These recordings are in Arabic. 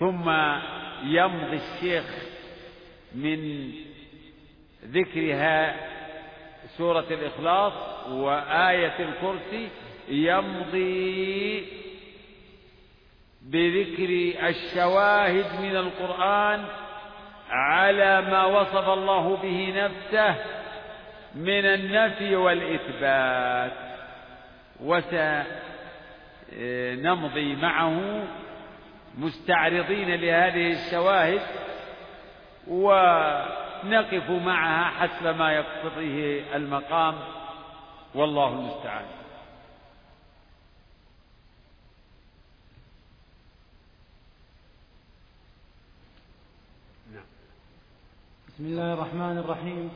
ثم يمضي الشيخ من ذكرها سورة الإخلاص وآية الكرسي يمضي بذكر الشواهد من القرآن على ما وصف الله به نفسه من النفي والإثبات. وسنمضي معه مستعرضين لهذه الشواهد ونقف معها حسب ما يقتضيه المقام والله المستعان. نعم. بسم الله الرحمن الرحيم.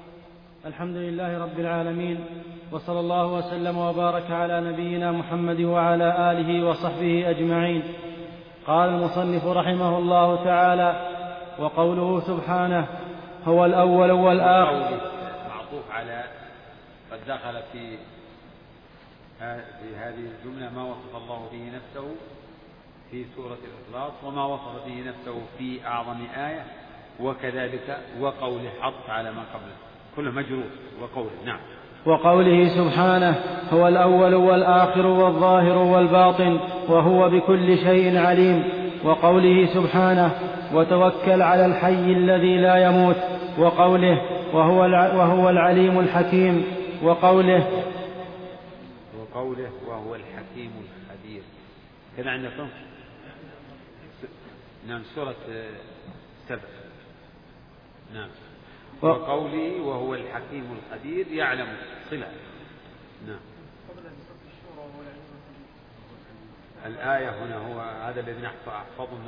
الحمد لله رب العالمين وصلى الله وسلم وبارك على نبينا محمد وعلى آله وصحبه أجمعين. قال المصنف رحمه الله تعالى وقوله سبحانه هو الأول والآخر. معطوف على قد دخل في في هذه الجملة ما وصف الله به نفسه في سورة الإخلاص وما وصف به نفسه في أعظم آية وكذلك وقوله حط على ما قبله. كله مجرور وقوله نعم. وقوله سبحانه هو الأول والآخر والظاهر والباطن. وهو بكل شيء عليم وقوله سبحانه وتوكل على الحي الذي لا يموت وقوله وهو, وهو العليم الحكيم وقوله وقوله وهو الحكيم الخبير كذا عندكم نعم سورة سبع. نعم. وقوله وهو الحكيم الخبير يعلم صلة نعم. الآية هنا هو هذا الذي نحفظ أحفظه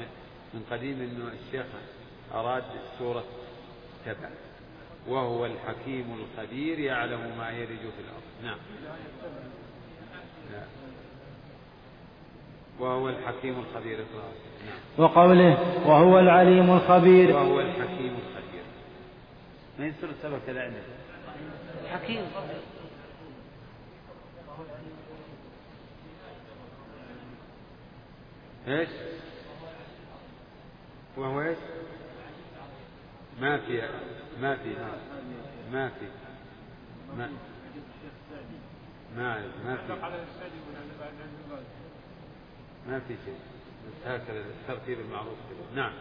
من قديم أنه الشيخ أراد سورة سبع. وهو الحكيم الخبير يعلم ما يلج في الأرض. نعم. لا. وهو الحكيم الخبير نعم. وقوله وهو العليم الخبير. وهو الحكيم الخبير. ما يصير السبب كذا عندك؟ إيش؟ وهو إيش؟ ما في ما في ما في ما ما ما في. ما في شيء. بس هكذا الترتيب المعروف نعم.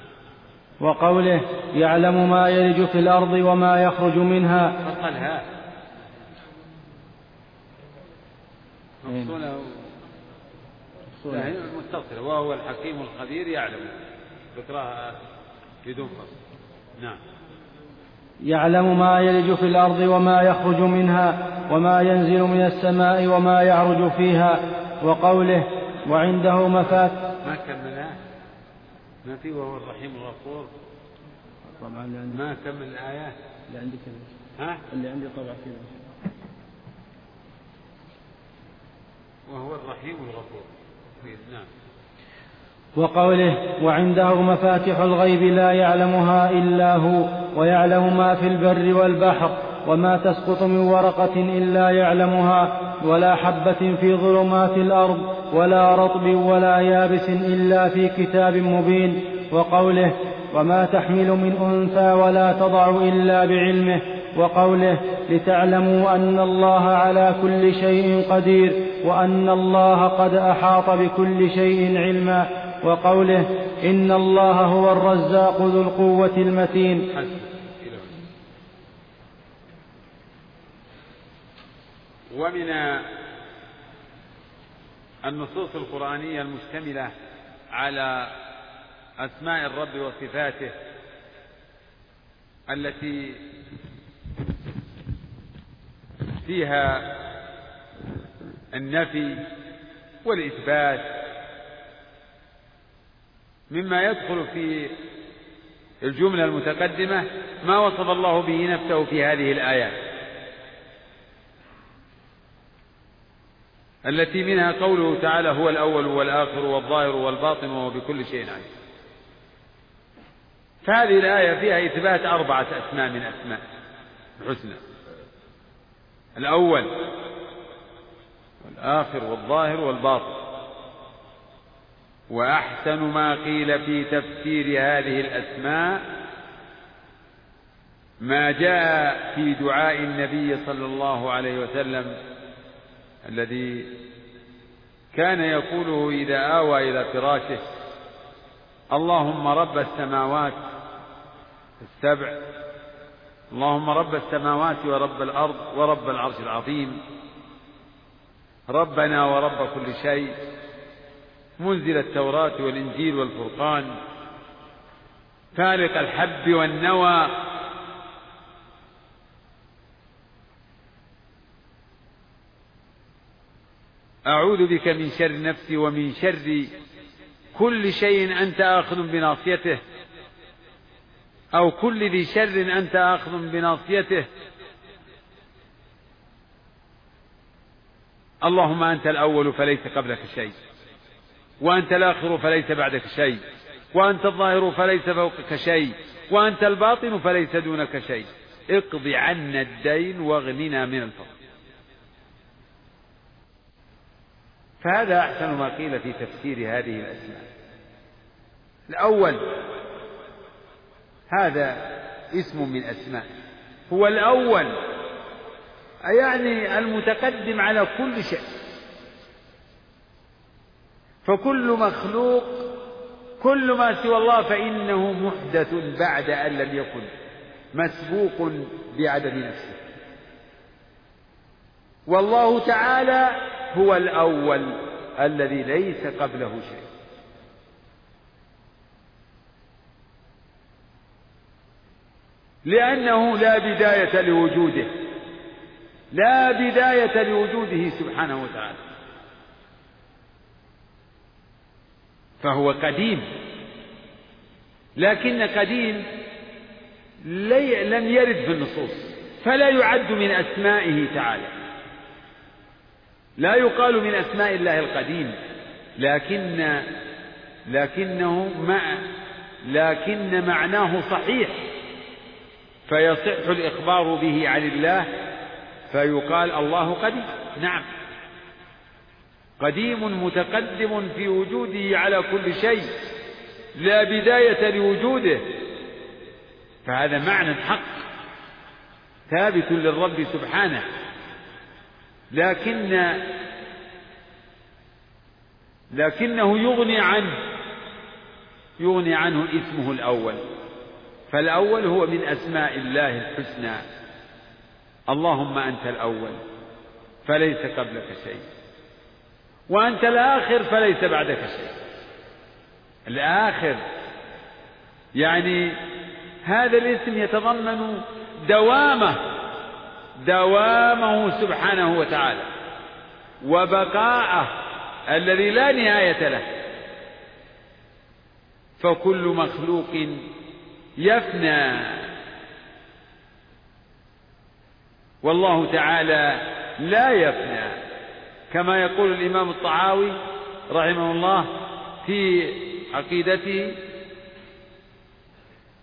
وقوله يعلم ما يلج في الأرض وما يخرج منها. فقلها مفصولة متصلة وهو الحكيم الخبير يعلم. ذكرها بدون فصل نعم. يعلم ما يلج في الأرض وما يخرج منها وما ينزل من السماء وما يعرج فيها وقوله وعنده مفات ما كملها ما في وهو الرحيم الغفور؟ طبعا ما كمل الآية؟ اللي عندي كذا. ها؟ اللي عندي طبعا كذا. وهو الرحيم الغفور. نعم. وقوله وعنده مفاتح الغيب لا يعلمها إلا هو ويعلم ما في البر والبحر وما تسقط من ورقة إلا يعلمها ولا حبة في ظلمات الأرض ولا رطب ولا يابس إلا في كتاب مبين. وقوله وما تحمل من أنثى ولا تضع إلا بعلمه وقوله لتعلموا أن الله على كل شيء قدير وأن الله قد أحاط بكل شيء علما وقوله إن الله هو الرزاق ذو القوة المتين. ومن النصوص القرآنية المشتملة على أسماء الرب وصفاته التي فيها النفي والإثبات مما يدخل في الجملة المتقدمة ما وصف الله به نفسه في هذه الآيات التي منها قوله تعالى هو الأول والآخر والظاهر والباطن وهو بكل شيء عليم فهذه الآية فيها إثبات أربعة أسماء من أسماء الحسنى. الأول والآخر والظاهر والباطن. وأحسن ما قيل في تفسير هذه الأسماء ما جاء في دعاء النبي صلى الله عليه وسلم الذي كان يقوله إذا آوى إلى فراشه اللهم رب السماوات السبع اللهم رب السماوات ورب الأرض ورب العرش العظيم. ربنا ورب كل شيء. منزل التوراة والإنجيل والفرقان. فالق الحب والنوى. أعوذ بك من شر نفسي ومن شر كل شيء أنت آخذ بناصيته. أو كل ذي شر أنت آخذ بناصيته. اللهم أنت الأول فليس قبلك شيء وأنت الآخر فليس بعدك شيء وأنت الظاهر فليس فوقك شيء وأنت الباطن فليس دونك شيء. اقض عنا الدين واغننا من الفقر فهذا أحسن ما قيل في تفسير هذه الأسماء. الأول هذا اسم من أسماء. هو الأول يعني المتقدم على كل شيء. فكل مخلوق كل ما سوى الله فإنه محدث بعد أن لم يكن مسبوق بعدم نفسه. والله تعالى هو الأول الذي ليس قبله شيء. لأنه لا بداية لوجوده. لا بداية لوجوده سبحانه وتعالى. فهو قديم. لكن قديم لم يرد في النصوص. فلا يعد من أسمائه تعالى. لا يقال من أسماء الله القديم. لكن لكنه مع لكن معناه صحيح. فيصح الإخبار به عن الله فيقال الله قديم. نعم. قديم متقدم في وجوده على كل شيء لا بداية لوجوده. فهذا معنى حق ثابت للرب سبحانه. لكن لكنه يغني عنه يغني عنه اسمه الأول. فالأول هو من أسماء الله الحسنى. اللهم أنت الأول فليس قبلك شيء. وأنت الآخر فليس بعدك شيء. الآخر يعني هذا الاسم يتضمن دوامه دوامه سبحانه وتعالى وبقاءه الذي لا نهاية له. فكل مخلوق يفنى. والله تعالى لا يفنى. كما يقول الإمام الطعاوي رحمه الله في عقيدته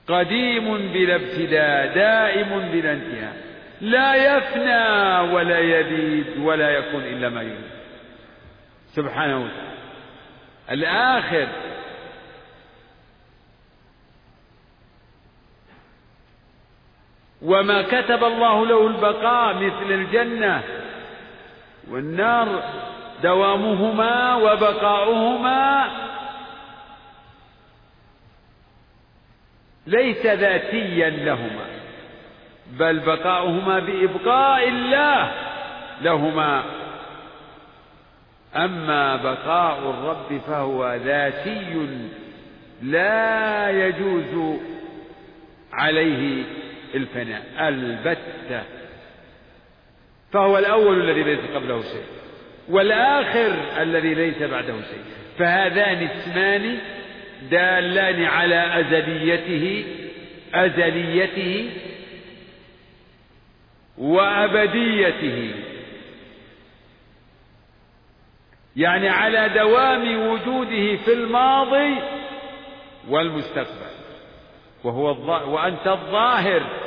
قديم بلا ابتداء دائم بلا انتهاء. لا يفنى ولا يبيد ولا يكون إلا ما يريد. سبحانه وتعالى. الآخر وما كتب الله له البقاء مثل الجنة والنار دوامهما وبقاؤهما. ليس ذاتيا لهما بل بقاؤهما بإبقاء الله لهما. أما بقاء الرب فهو ذاتي لا يجوز عليه الفناء. البتة. فهو الأول الذي ليس قبله شيء. والآخر الذي ليس بعده شيء. فهذان اسمان دالان على أزليته أزليته وأبديته. يعني على دوام وجوده في الماضي والمستقبل. وهو الظاهر وأنت الظاهر.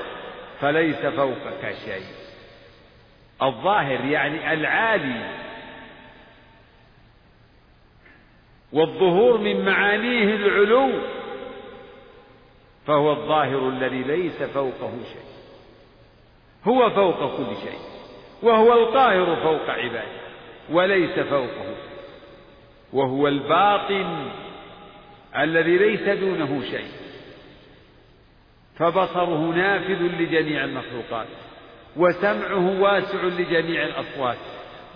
فليس فوقك شيء. الظاهر يعني العالي. والظهور من معانيه العلو. فهو الظاهر الذي ليس فوقه شيء. هو فوق كل شيء. وهو القاهر فوق عباده. وليس فوقه. وهو الباطن الذي ليس دونه شيء. فبصره نافذ لجميع المخلوقات وسمعه واسع لجميع الأصوات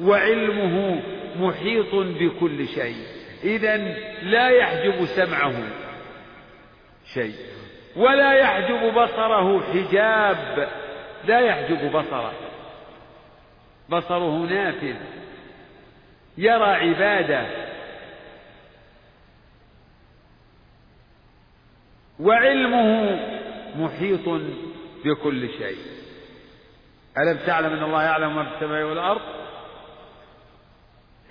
وعلمه محيط بكل شيء. إذا لا يحجب سمعه شيء ولا يحجب بصره حجاب لا يحجب بصره. بصره نافذ يرى عباده. وعلمه محيط بكل شيء. ألم تعلم أن الله يعلم ما في السماء والأرض؟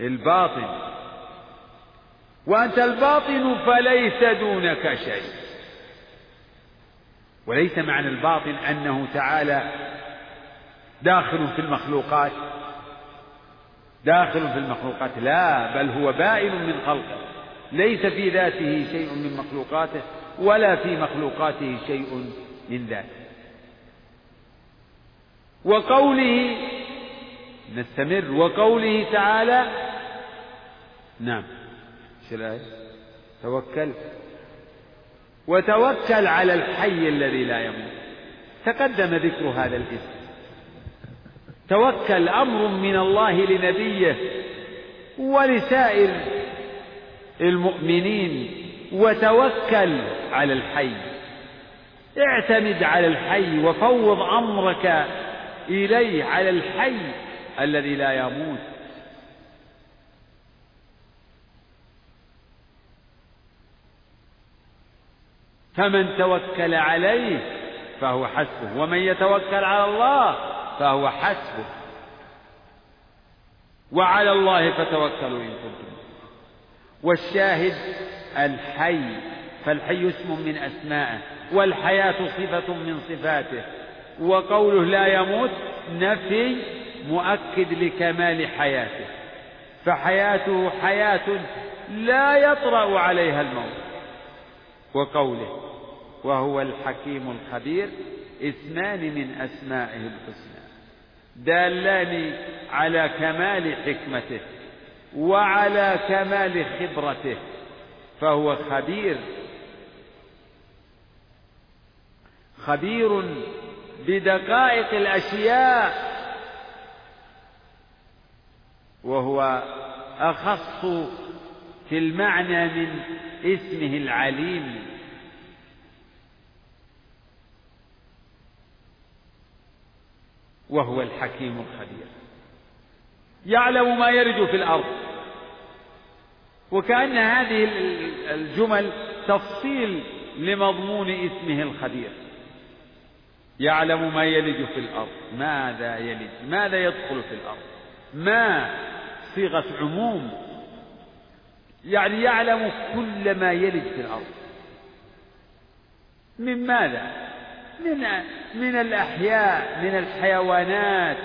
الباطن. وأنت الباطن فليس دونك شيء. وليس معنى الباطن أنه تعالى داخل في المخلوقات. داخل في المخلوقات. لا بل هو بائن من خلقه. ليس في ذاته شيء من مخلوقاته. ولا في مخلوقاته شيء من ذاته وقوله نستمر وقوله تعالى نعم. إيش الآية؟ توكل. وتوكل على الحي الذي لا يموت. تقدم ذكر هذا الاسم. توكل أمر من الله لنبيه ولسائر المؤمنين وتوكل على الحي. اعتمد على الحي وفوض أمرك إليه على الحي الذي لا يموت. فمن توكل عليه فهو حسبه ومن يتوكل على الله فهو حسبه. وعلى الله فتوكلوا إن كنتم. والشاهد الحي فالحي اسم من أسمائه والحياة صفة من صفاته وقوله لا يموت نفي مؤكد لكمال حياته فحياته حياة لا يطرأ عليها الموت. وقوله وهو الحكيم الخبير اسمان من أسمائه الحسنى دالان على كمال حكمته وعلى كمال خبرته. فهو خبير. خبير بدقائق الأشياء. وهو أخص في المعنى من اسمه العليم. وهو الحكيم الخبير. يعلم ما يرج في الأرض. وكأن هذه الجمل تفصيل لمضمون اسمه الخبير. يعلم ما يلج في الأرض. ماذا يلج؟ ماذا يدخل في الأرض؟ ما صيغة عموم؟ يعني يعلم كل ما يلج في الأرض. من ماذا؟ من من الأحياء من الحيوانات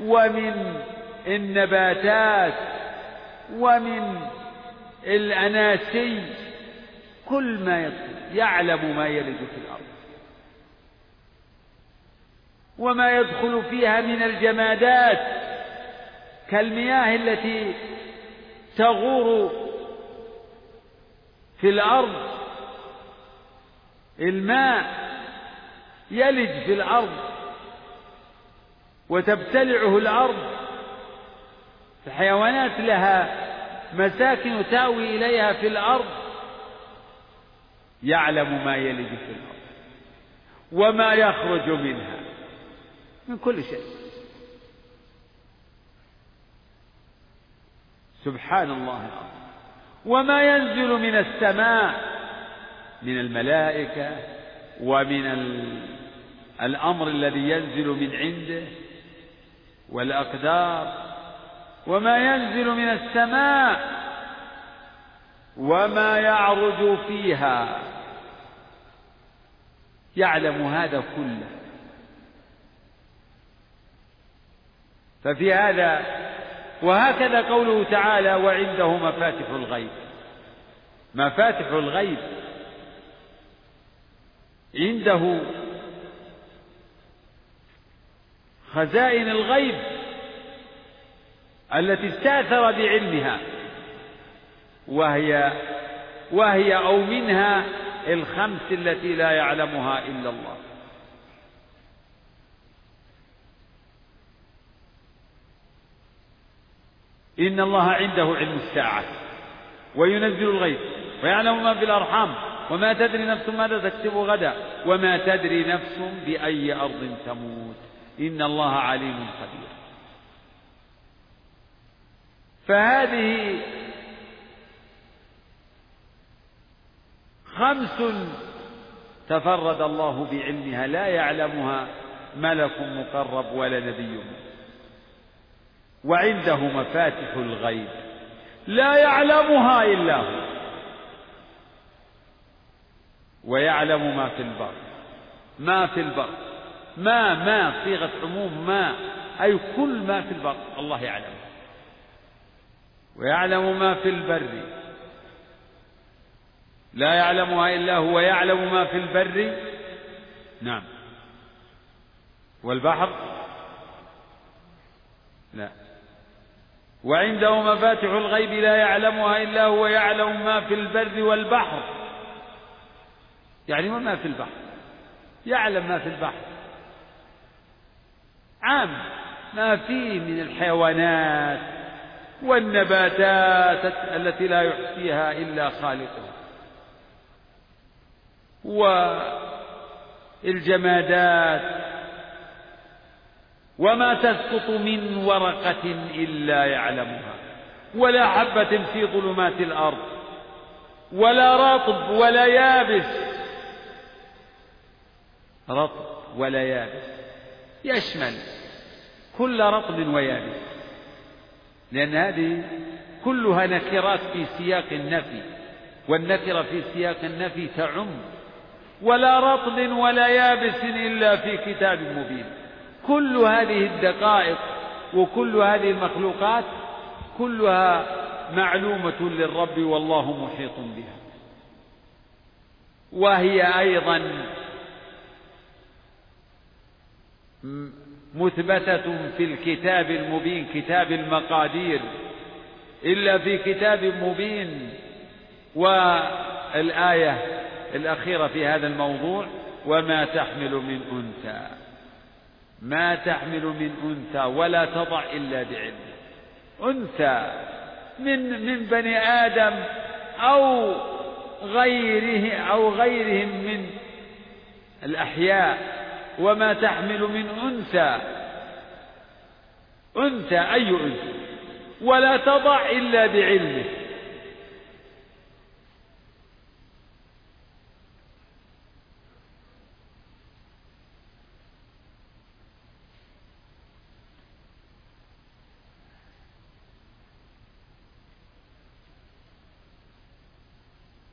ومن النباتات ومن الأناسي كل ما يدخل يعلم ما يلج في الأرض. وما يدخل فيها من الجمادات كالمياه التي تغور في الأرض. الماء يلج في الأرض وتبتلعه الأرض. الحيوانات لها مساكن تاوي إليها في الأرض يعلم ما يلج في الأرض وما يخرج منها من كل شيء. سبحان الله العظيم. وما ينزل من السماء من الملائكة ومن الأمر الذي ينزل من عنده والأقدار وما ينزل من السماء وما يعرج فيها. يعلم هذا كله. ففي هذا وهكذا قوله تعالى وعنده مفاتح الغيب. مفاتح الغيب. عنده خزائن الغيب. التي استاثر بعلمها وهي وهي أو منها الخمس التي لا يعلمها إلا الله. إن الله عنده علم الساعة وينزل الغيث ويعلم ما في الأرحام وما تدري نفس ماذا تكسب غدا وما تدري نفس بأي أرض تموت. إن الله عليم خبير فهذه خمس تفرد الله بعلمها لا يعلمها ملك مقرب ولا نبي. وعنده مفاتح الغيب لا يعلمها إلا هو. ويعلم ما في البر ما في البر ما ما صيغة عموم ما أي كل ما في البر الله يعلم ويعلم ما في البر. لا يعلمها إلا هو يعلم ما في البر. نعم. والبحر؟ لا. وعنده مفاتح الغيب لا يعلمها إلا هو يعلم ما في البر والبحر. يعني ما في البحر؟ يعلم ما في البحر. عام. ما فيه من الحيوانات. والنباتات التي لا يحصيها إلا خالقها. والجمادات وما تسقط من ورقة إلا يعلمها. ولا حبة في ظلمات الأرض ولا رطب ولا يابس. رطب ولا يابس. يشمل كل رطب ويابس. لأن هذه كلها نكرات في سياق النفي والنكرة في سياق النفي تعم. ولا رطب ولا يابس إلا في كتاب مبين. كل هذه الدقائق وكل هذه المخلوقات كلها معلومة للرب والله محيط بها. وهي أيضا مثبتة في الكتاب المبين كتاب المقادير. إلا في كتاب مبين. والآية الأخيرة في هذا الموضوع وما تحمل من أنثى. ما تحمل من أنثى ولا تضع إلا بعلمه أنثى من من بني آدم أو غيره أو غيرهم من الأحياء. وما تحمل من أنثى. أنثى أي أنثى؟ ولا تضع إلا بعلمه.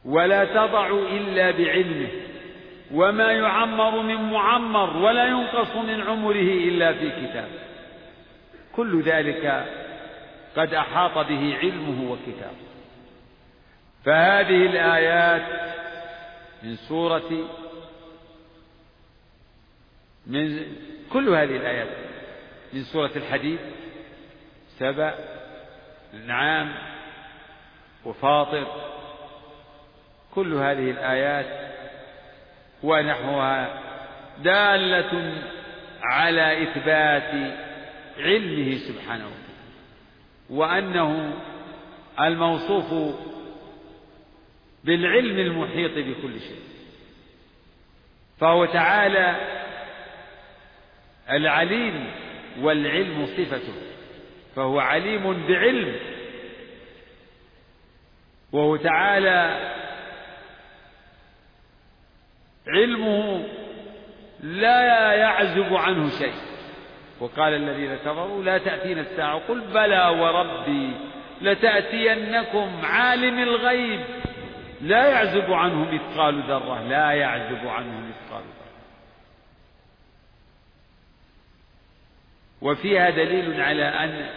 ولا تضع إلا بعلمه. وما يعمر من معمر ولا ينقص من عمره إلا في كتاب. كل ذلك قد أحاط به علمه وكتابه. فهذه الآيات من سورة من كل هذه الآيات من سورة الحديد سبع الأنعام وفاطر كل هذه الآيات ونحوها دالة على إثبات علمه سبحانه وأنه الموصوف بالعلم المحيط بكل شيء. فهو تعالى العليم والعلم صفته فهو عليم بعلم وهو تعالى علمه لا يعزب عنه شيء. وقال الذين كفروا لا تأتينا الساعة. قل بلى وربي لتأتينكم عالم الغيب. لا يعزب عنه مثقال ذرة لا يعزب عنه مثقال ذرة. وفيها دليل على أن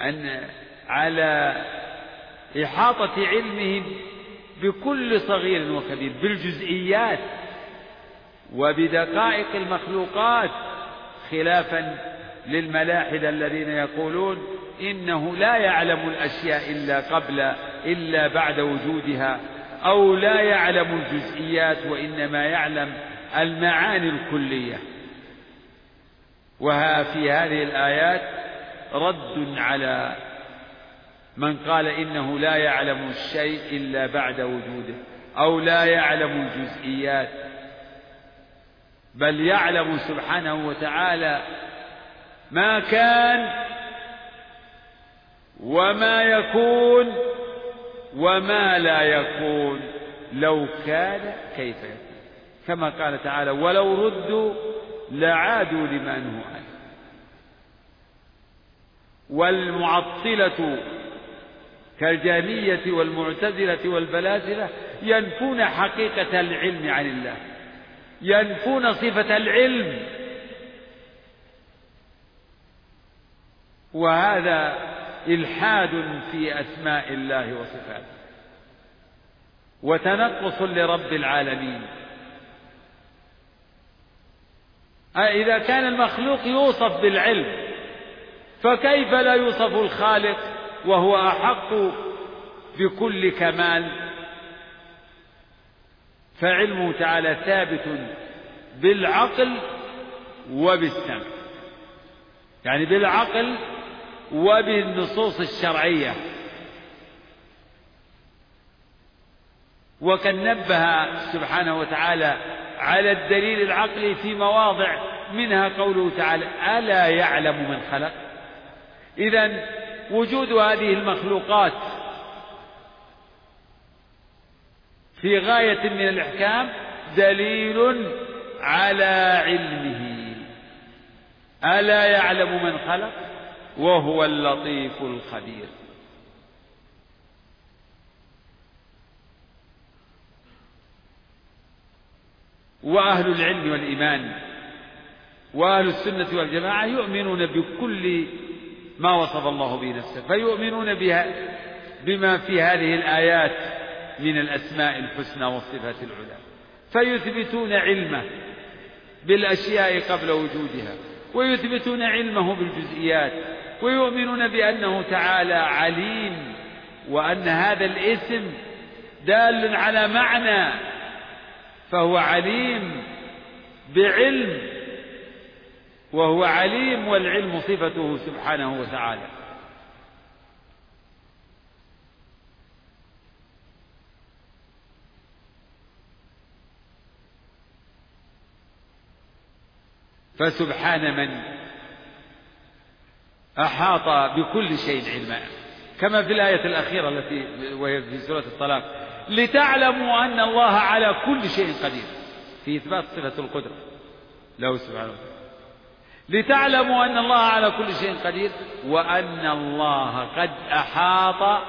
أن على إحاطة علمه بكل صغير وكبير بالجزئيات. وبدقائق المخلوقات خلافا للملاحدة الذين يقولون إنه لا يعلم الأشياء إلا قبل إلا بعد وجودها أو لا يعلم الجزئيات وإنما يعلم المعاني الكلية. وها في هذه الآيات رد على من قال إنه لا يعلم الشيء إلا بعد وجوده أو لا يعلم الجزئيات بل يعلم سبحانه وتعالى ما كان وما يكون وما لا يكون. لو كان كيف يكون. كما قال تعالى ولو ردوا لعادوا لما نهوا عنه. والمعطلة كالجهمية والمعتزلة والبلاسلة ينفون حقيقة العلم عن الله. ينفون صفة العلم. وهذا إلحاد في أسماء الله وصفاته. وتنقص لرب العالمين. إذا كان المخلوق يوصف بالعلم فكيف لا يوصف الخالق وهو أحق بكل كمال؟ فعلمه تعالى ثابت بالعقل وبالسمع. يعني بالعقل وبالنصوص الشرعية. وقد نبه سبحانه وتعالى على الدليل العقلي في مواضع منها قوله تعالى ألا يعلم من خلق؟ اذا وجود هذه المخلوقات في غاية من الإحكام دليل على علمه. ألا يعلم من خلق؟ وهو اللطيف الخبير. وأهل العلم والإيمان وأهل السنة والجماعة يؤمنون بكل ما وصف الله به نفسه فيؤمنون بها بما في هذه الآيات. من الأسماء الحسنى والصفات العلى فيثبتون علمه بالأشياء قبل وجودها ويثبتون علمه بالجزئيات ويؤمنون بأنه تعالى عليم وأن هذا الاسم دال على معنى فهو عليم بعلم وهو عليم والعلم صفته سبحانه وتعالى. فسبحان من أحاط بكل شيء علما. كما في الآية الأخيرة التي وهي في سورة الطلاق. لتعلموا أن الله على كل شيء قدير. في إثبات صفة القدرة. له سبحانه وتعالى. لتعلموا أن الله على كل شيء قدير وأن الله قد أحاط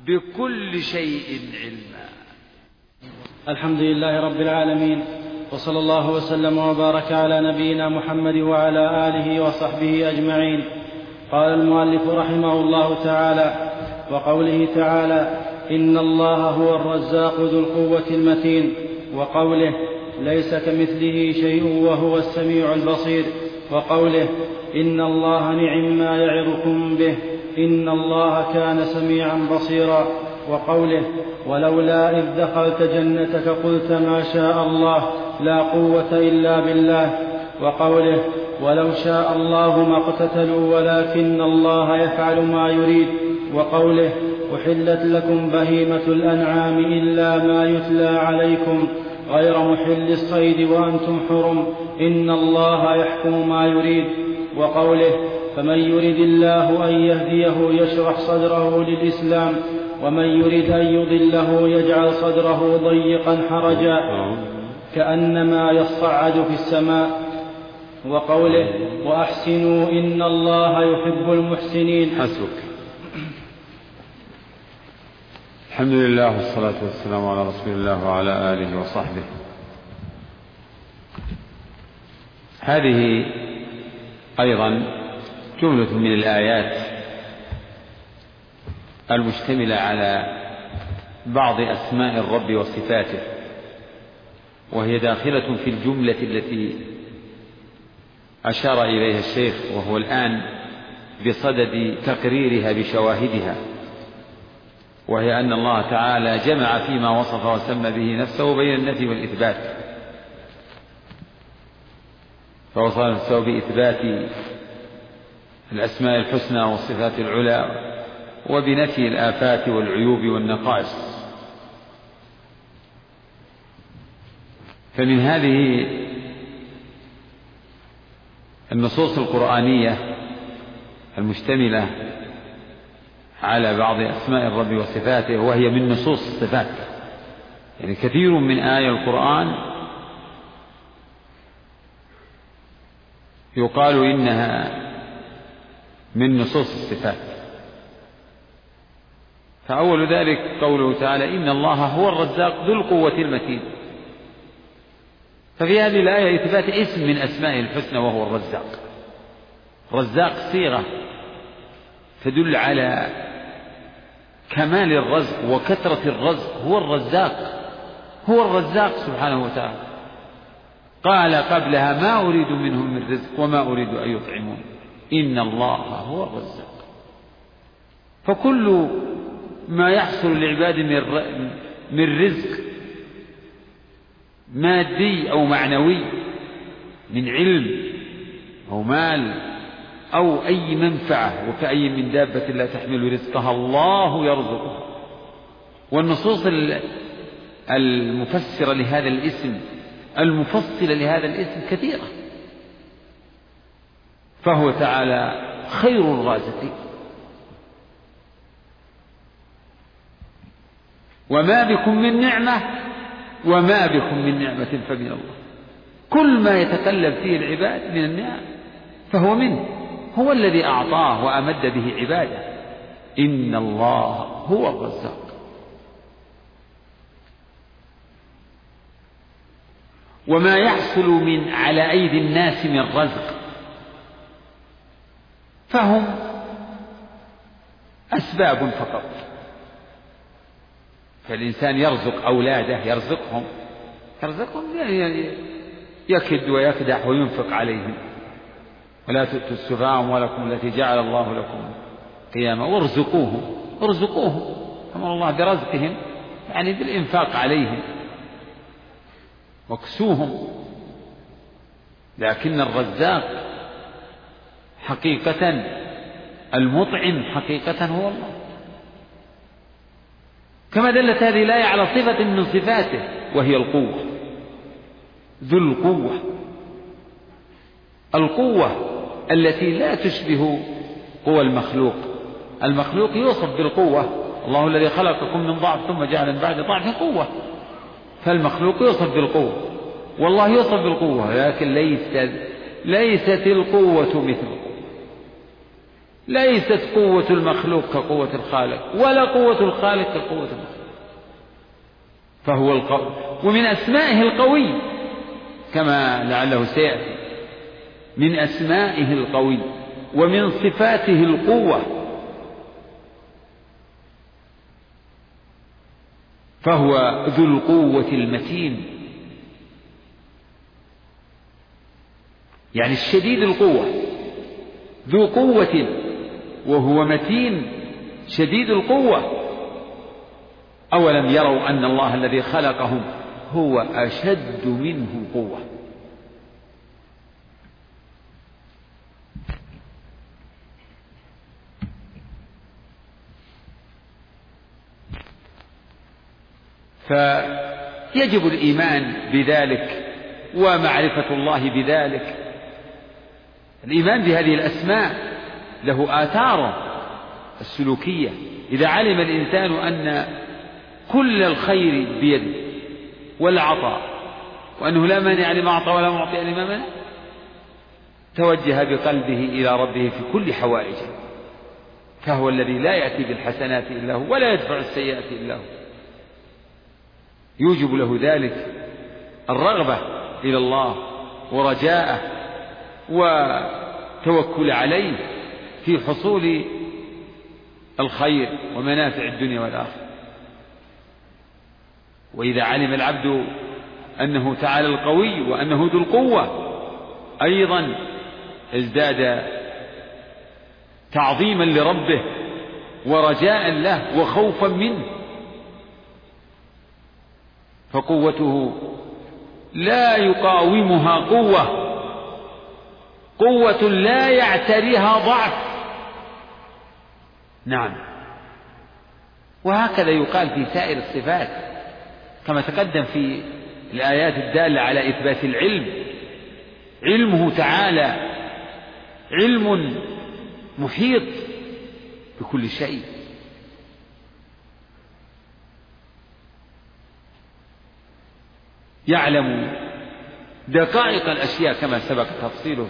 بكل شيء علما. الحمد لله رب العالمين. وصلى الله وسلم وبارك على نبينا محمد وعلى آله وصحبه أجمعين. قال المؤلف رحمه الله تعالى وقوله تعالى إن الله هو الرزاق ذو القوة المتين. وقوله ليس كمثله شيء وهو السميع البصير. وقوله إن الله نعم ما يعظكم به. إن الله كان سميعا بصيرا. وقوله ولولا إذ دخلت جنتك قلت ما شاء الله. لا قوة إلا بالله وقوله ولو شاء الله ما اقتتلوا ولكن الله يفعل ما يريد وقوله أحلت لكم بهيمة الأنعام إلا ما يتلى عليكم غير محل الصيد وأنتم حرم إن الله يحكم ما يريد وقوله فمن يرد الله أن يهديه يشرح صدره للإسلام ومن يرد أن يضله يجعل صدره ضيقا حرجا كأنما يصعد في السماء وقوله وأحسنوا إن الله يحب المحسنين. حسبك. الحمد لله والصلاة والسلام على رسول الله وعلى آله وصحبه. هذه أيضا جملة من الآيات المشتملة على بعض أسماء الرب وصفاته. وهي داخلة في الجملة التي أشار إليها الشيخ وهو الآن بصدد تقريرها بشواهدها. وهي أن الله تعالى جمع فيما وصف وسمى به نفسه بين النفي والإثبات. فوصف نفسه بإثبات الأسماء الحسنى والصفات العلى وبنفي الآفات والعيوب والنقائص. فمن هذه النصوص القرآنية المشتملة على بعض أسماء الرب وصفاته وهي من نصوص الصفات. يعني كثير من آية القرآن يقال إنها من نصوص الصفات. فأول ذلك قوله تعالى إن الله هو الرزاق ذو القوة المتين. ففي هذه الآية إثبات اسم من أسمائه الحسنى وهو الرزاق. رزاق صيغة تدل على كمال الرزق وكثرة الرزق. هو الرزاق هو الرزاق سبحانه وتعالى. قال قبلها ما أريد منهم من رزق وما أريد أن يطعمون. إن الله هو الرزاق. فكل ما يحصل للعباد من من رزق مادي أو معنوي من علم أو مال أو أي منفعة وكأي من دابة لا تحمل رزقها الله يرزقها. والنصوص المفسرة لهذا الاسم المفصلة لهذا الاسم كثيرة. فهو تعالى خير الرازقين وما بكم من نعمة وما بكم من نعمة فمن الله. كل ما يتقلب فيه العباد من النعم فهو منه هو الذي أعطاه وأمد به عباده. إن الله هو الرزاق. وما يحصل من على أيدي الناس من رزق فهم أسباب فقط. فالإنسان يرزق أولاده يرزقهم. يرزقهم يعني يكد ويكدح وينفق عليهم. ولا تؤتوا السفهاء أموالكم التي جعل الله لكم قياما. وارزقوهم ارزقوهم. أمر الله برزقهم يعني بالإنفاق عليهم. واكسوهم. لكن الرزاق حقيقة المطعم حقيقة هو الله. كما دلت هذه الآية على صفة من صفاته وهي القوة. ذو القوة. القوة التي لا تشبه قوى المخلوق. المخلوق يوصف بالقوة. الله الذي خلقكم من ضعف ثم جعل من بعد ضعف قوة. فالمخلوق يوصف بالقوة. والله يوصف بالقوة لكن ليست ليست القوة مثل القوة ليست قوة المخلوق كقوة الخالق ولا قوة الخالق كقوة المخلوق. فهو القوي ومن أسمائه القوي كما لعله سيأتي. من أسمائه القوي ومن صفاته القوة. فهو ذو القوة المتين. يعني الشديد القوة ذو قوة وهو متين شديد القوة. أولم يروا أن الله الذي خلقهم هو أشد منهم قوة. فيجب الإيمان بذلك ومعرفة الله بذلك. الإيمان بهذه الأسماء له آثاره السلوكية. إذا علم الإنسان أن كل الخير بيده والعطاء وأنه لا مانع لما أعطى ولا معطي لما منع توجه بقلبه إلى ربه في كل حوائجه فهو الذي لا يأتي بالحسنات إلا هو ولا يدفع السيئات إلا هو. يوجب له ذلك الرغبة إلى الله ورجاءه وتوكل عليه. في حصول الخير ومنافع الدنيا والآخرة. وإذا علم العبد أنه تعالى القوي وأنه ذو القوة أيضا ازداد تعظيما لربه ورجاء له وخوفا منه. فقوته لا يقاومها قوة قوة لا يعتريها ضعف. نعم. وهكذا يقال في سائر الصفات كما تقدم في الآيات الدالة على إثبات العلم. علمه تعالى علم محيط بكل شيء. يعلم دقائق الأشياء كما سبق تفصيله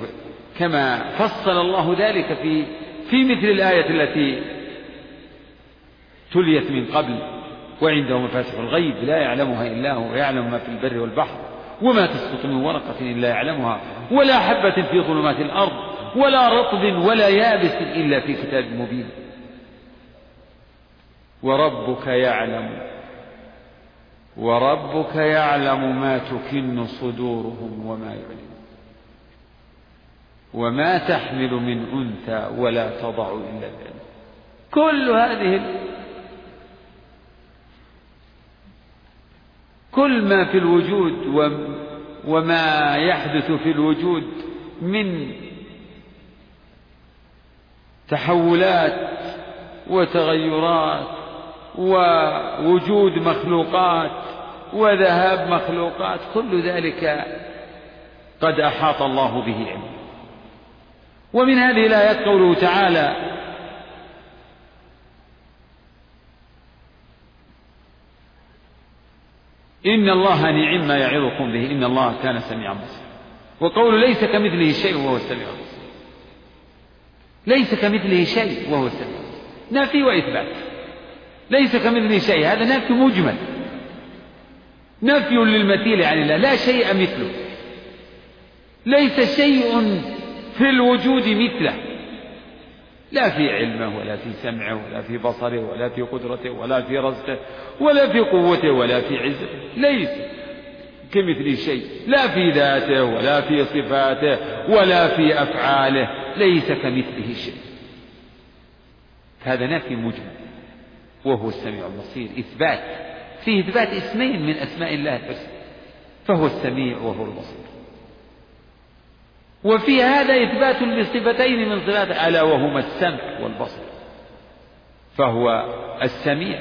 كما فصل الله ذلك في في مثل الآية التي تليت من قبل وعنده مفاتح الغيب لا يعلمها إلا هو ويعلم ما في البر والبحر وما تسقط من ورقة إلا يعلمها ولا حبة في ظلمات الأرض ولا رطب ولا يابس إلا في كتاب مبين. وربك يعلم وربك يعلم ما تكن صدورهم وما يعلم وما تحمل من أنثى ولا تضع إلا العلم كل هذه كل ما في الوجود وما يحدث في الوجود من تحولات وتغيرات ووجود مخلوقات وذهاب مخلوقات كل ذلك قد أحاط الله به علما ومن هذه الآيات قوله تعالى إن الله نعم ما يعظكم به إن الله كان سميعا بصيرا. وقول ليس كمثله شيء وهو السميع البصير. ليس كمثله شيء وهو السميع نفي وإثبات. ليس كمثله شيء. هذا نفي مجمل. نفي للمثيل عن الله لا شيء مثله. ليس شيء في الوجود مثله. لا في علمه ولا في سمعه ولا في بصره ولا في قدرته ولا في رزقه ولا في قوته ولا في عزته ليس كمثل شيء. لا في ذاته ولا في صفاته ولا في أفعاله. ليس كمثله شيء. هذا نفي مجمل وهو السميع البصير. إثبات. فيه إثبات اسمين من أسماء الله الحسنى. فهو السميع وهو البصير. وفي هذا إثبات لصفتين من صفات ألا وهما السمع والبصر فهو السميع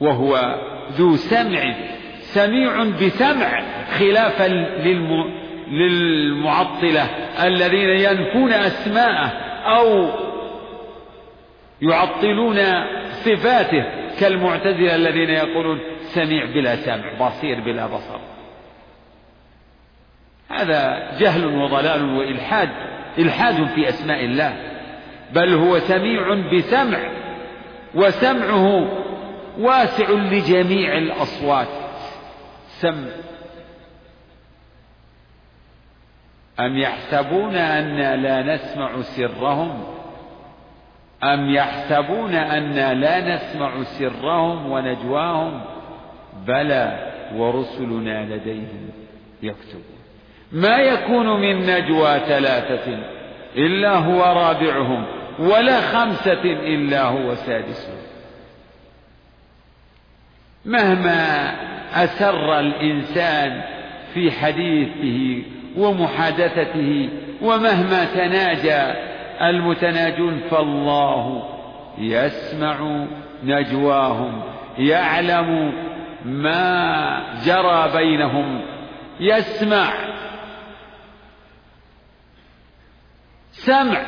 وهو ذو سمع سميع بسمع خلافا للم... للمعطلة الذين ينفون أسماءه أو يعطلون صفاته كالمعتزلة الذين يقولون سميع بلا سمع بصير بلا بصر. هذا جهل وضلال وإلحاد إلحاد في أسماء الله بل هو سميع بسمع وسمعه واسع لجميع الأصوات. سمع أم يحسبون أنا لا نسمع سرهم؟ أم يحسبون أنا لا نسمع سرهم ونجواهم؟ بلى ورسلنا لديهم يكتبون. ما يكون من نجوى ثلاثة إلا هو رابعهم ولا خمسة إلا هو سادسهم. مهما أسر الإنسان في حديثه ومحادثته ومهما تناجى المتناجون فالله يسمع نجواهم يعلم ما جرى بينهم يسمع سمع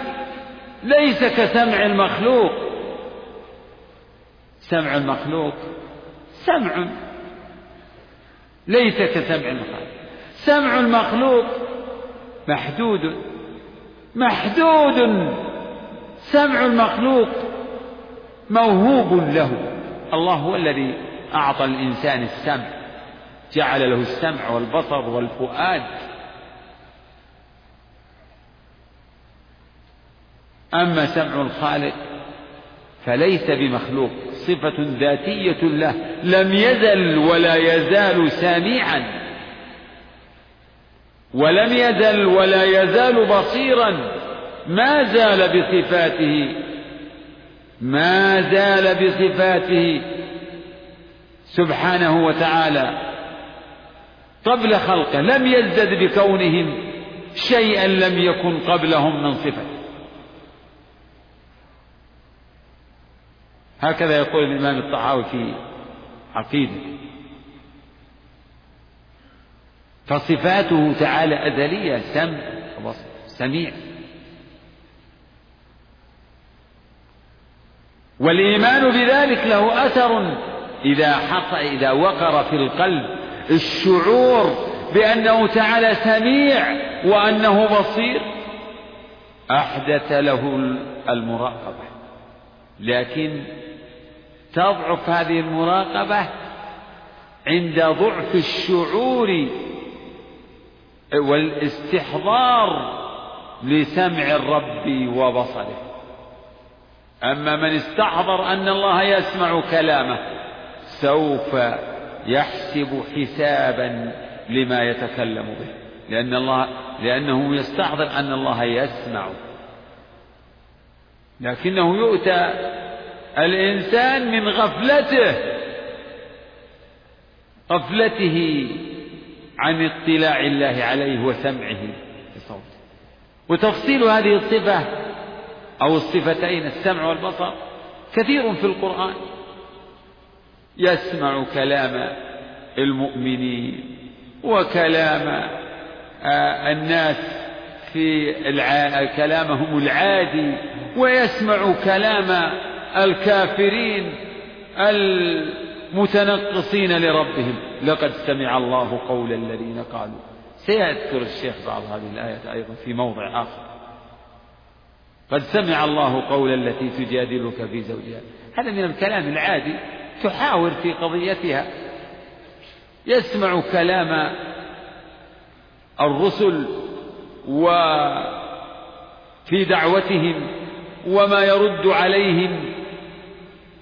ليس كسمع المخلوق. سمع المخلوق سمع ليس كسمع المخلوق. سمع المخلوق محدود محدود. سمع المخلوق موهوب له. الله هو الذي أعطى الإنسان السمع جعل له السمع والبصر والفؤاد. أما سمع الخالق فليس بمخلوق صفة ذاتية له لم يزل ولا يزال سامعا ولم يزل ولا يزال بصيرا. ما زال بصفاته ما زال بصفاته سبحانه وتعالى. قبل خلقه لم يزدد بكونهم شيئا لم يكن قبلهم من صفه هكذا يقول الإمام الطحاوي في عقيدة فصفاته تعالى أزلية سمع سميع. والإيمان بذلك له أثر إذا حصل إذا وقر في القلب الشعور بأنه تعالى سميع وأنه بصير. أحدث له المراقبة. لكن تضعف هذه المراقبة عند ضعف الشعور والاستحضار لسمع الرب وبصره. أما من استحضر أن الله يسمع كلامه سوف يحسب حسابا لما يتكلم به. لأن الله لأنه يستحضر أن الله يسمع. لكنه يؤتى الإنسان من غفلته غفلته عن اطلاع الله عليه وسمعه لصوته وتفصيل هذه الصفة أو الصفتين السمع والبصر كثير في القرآن. يسمع كلام المؤمنين وكلام آه، الناس في كلامهم العادي ويسمع كلام الكافرين المتنقصين لربهم. لقد سمع الله قول الذين قالوا. سيذكر الشيخ بعض هذه الآية أيضا في موضع آخر. قد سمع الله قول التي تجادلك في زوجها. هذا من الكلام العادي تحاور في قضيتها. يسمع كلام الرسل وفي دعوتهم وما يرد عليهم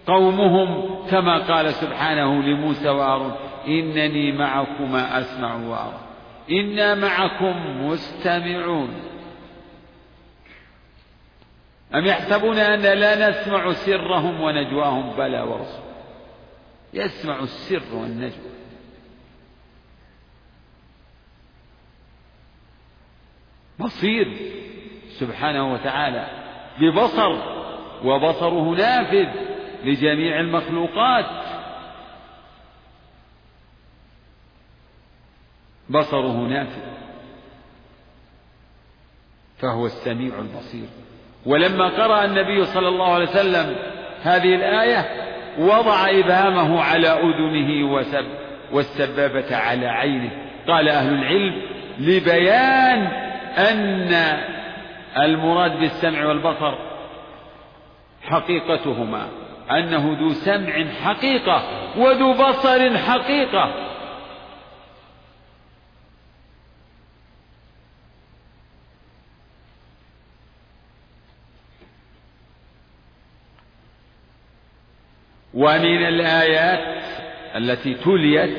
قومهم كما قال سبحانه لموسى وهارون إنني معكما أسمع وأرى. إنا معكم مستمعون. أم يحسبون أن لا نسمع سرهم ونجواهم بلى ورسول؟ يسمع السر والنجوى. بصير سبحانه وتعالى ببصر وبصره نافذ لجميع المخلوقات. بصره نافذ. فهو السميع البصير. ولما قرأ النبي صلى الله عليه وسلم هذه الآية وضع إبهامه على أذنه وسب والسبابة على عينه. قال أهل العلم لبيان أن المراد بالسمع والبصر حقيقتهما أنه ذو سمع حقيقة وذو بصر حقيقة. ومن الآيات التي تليت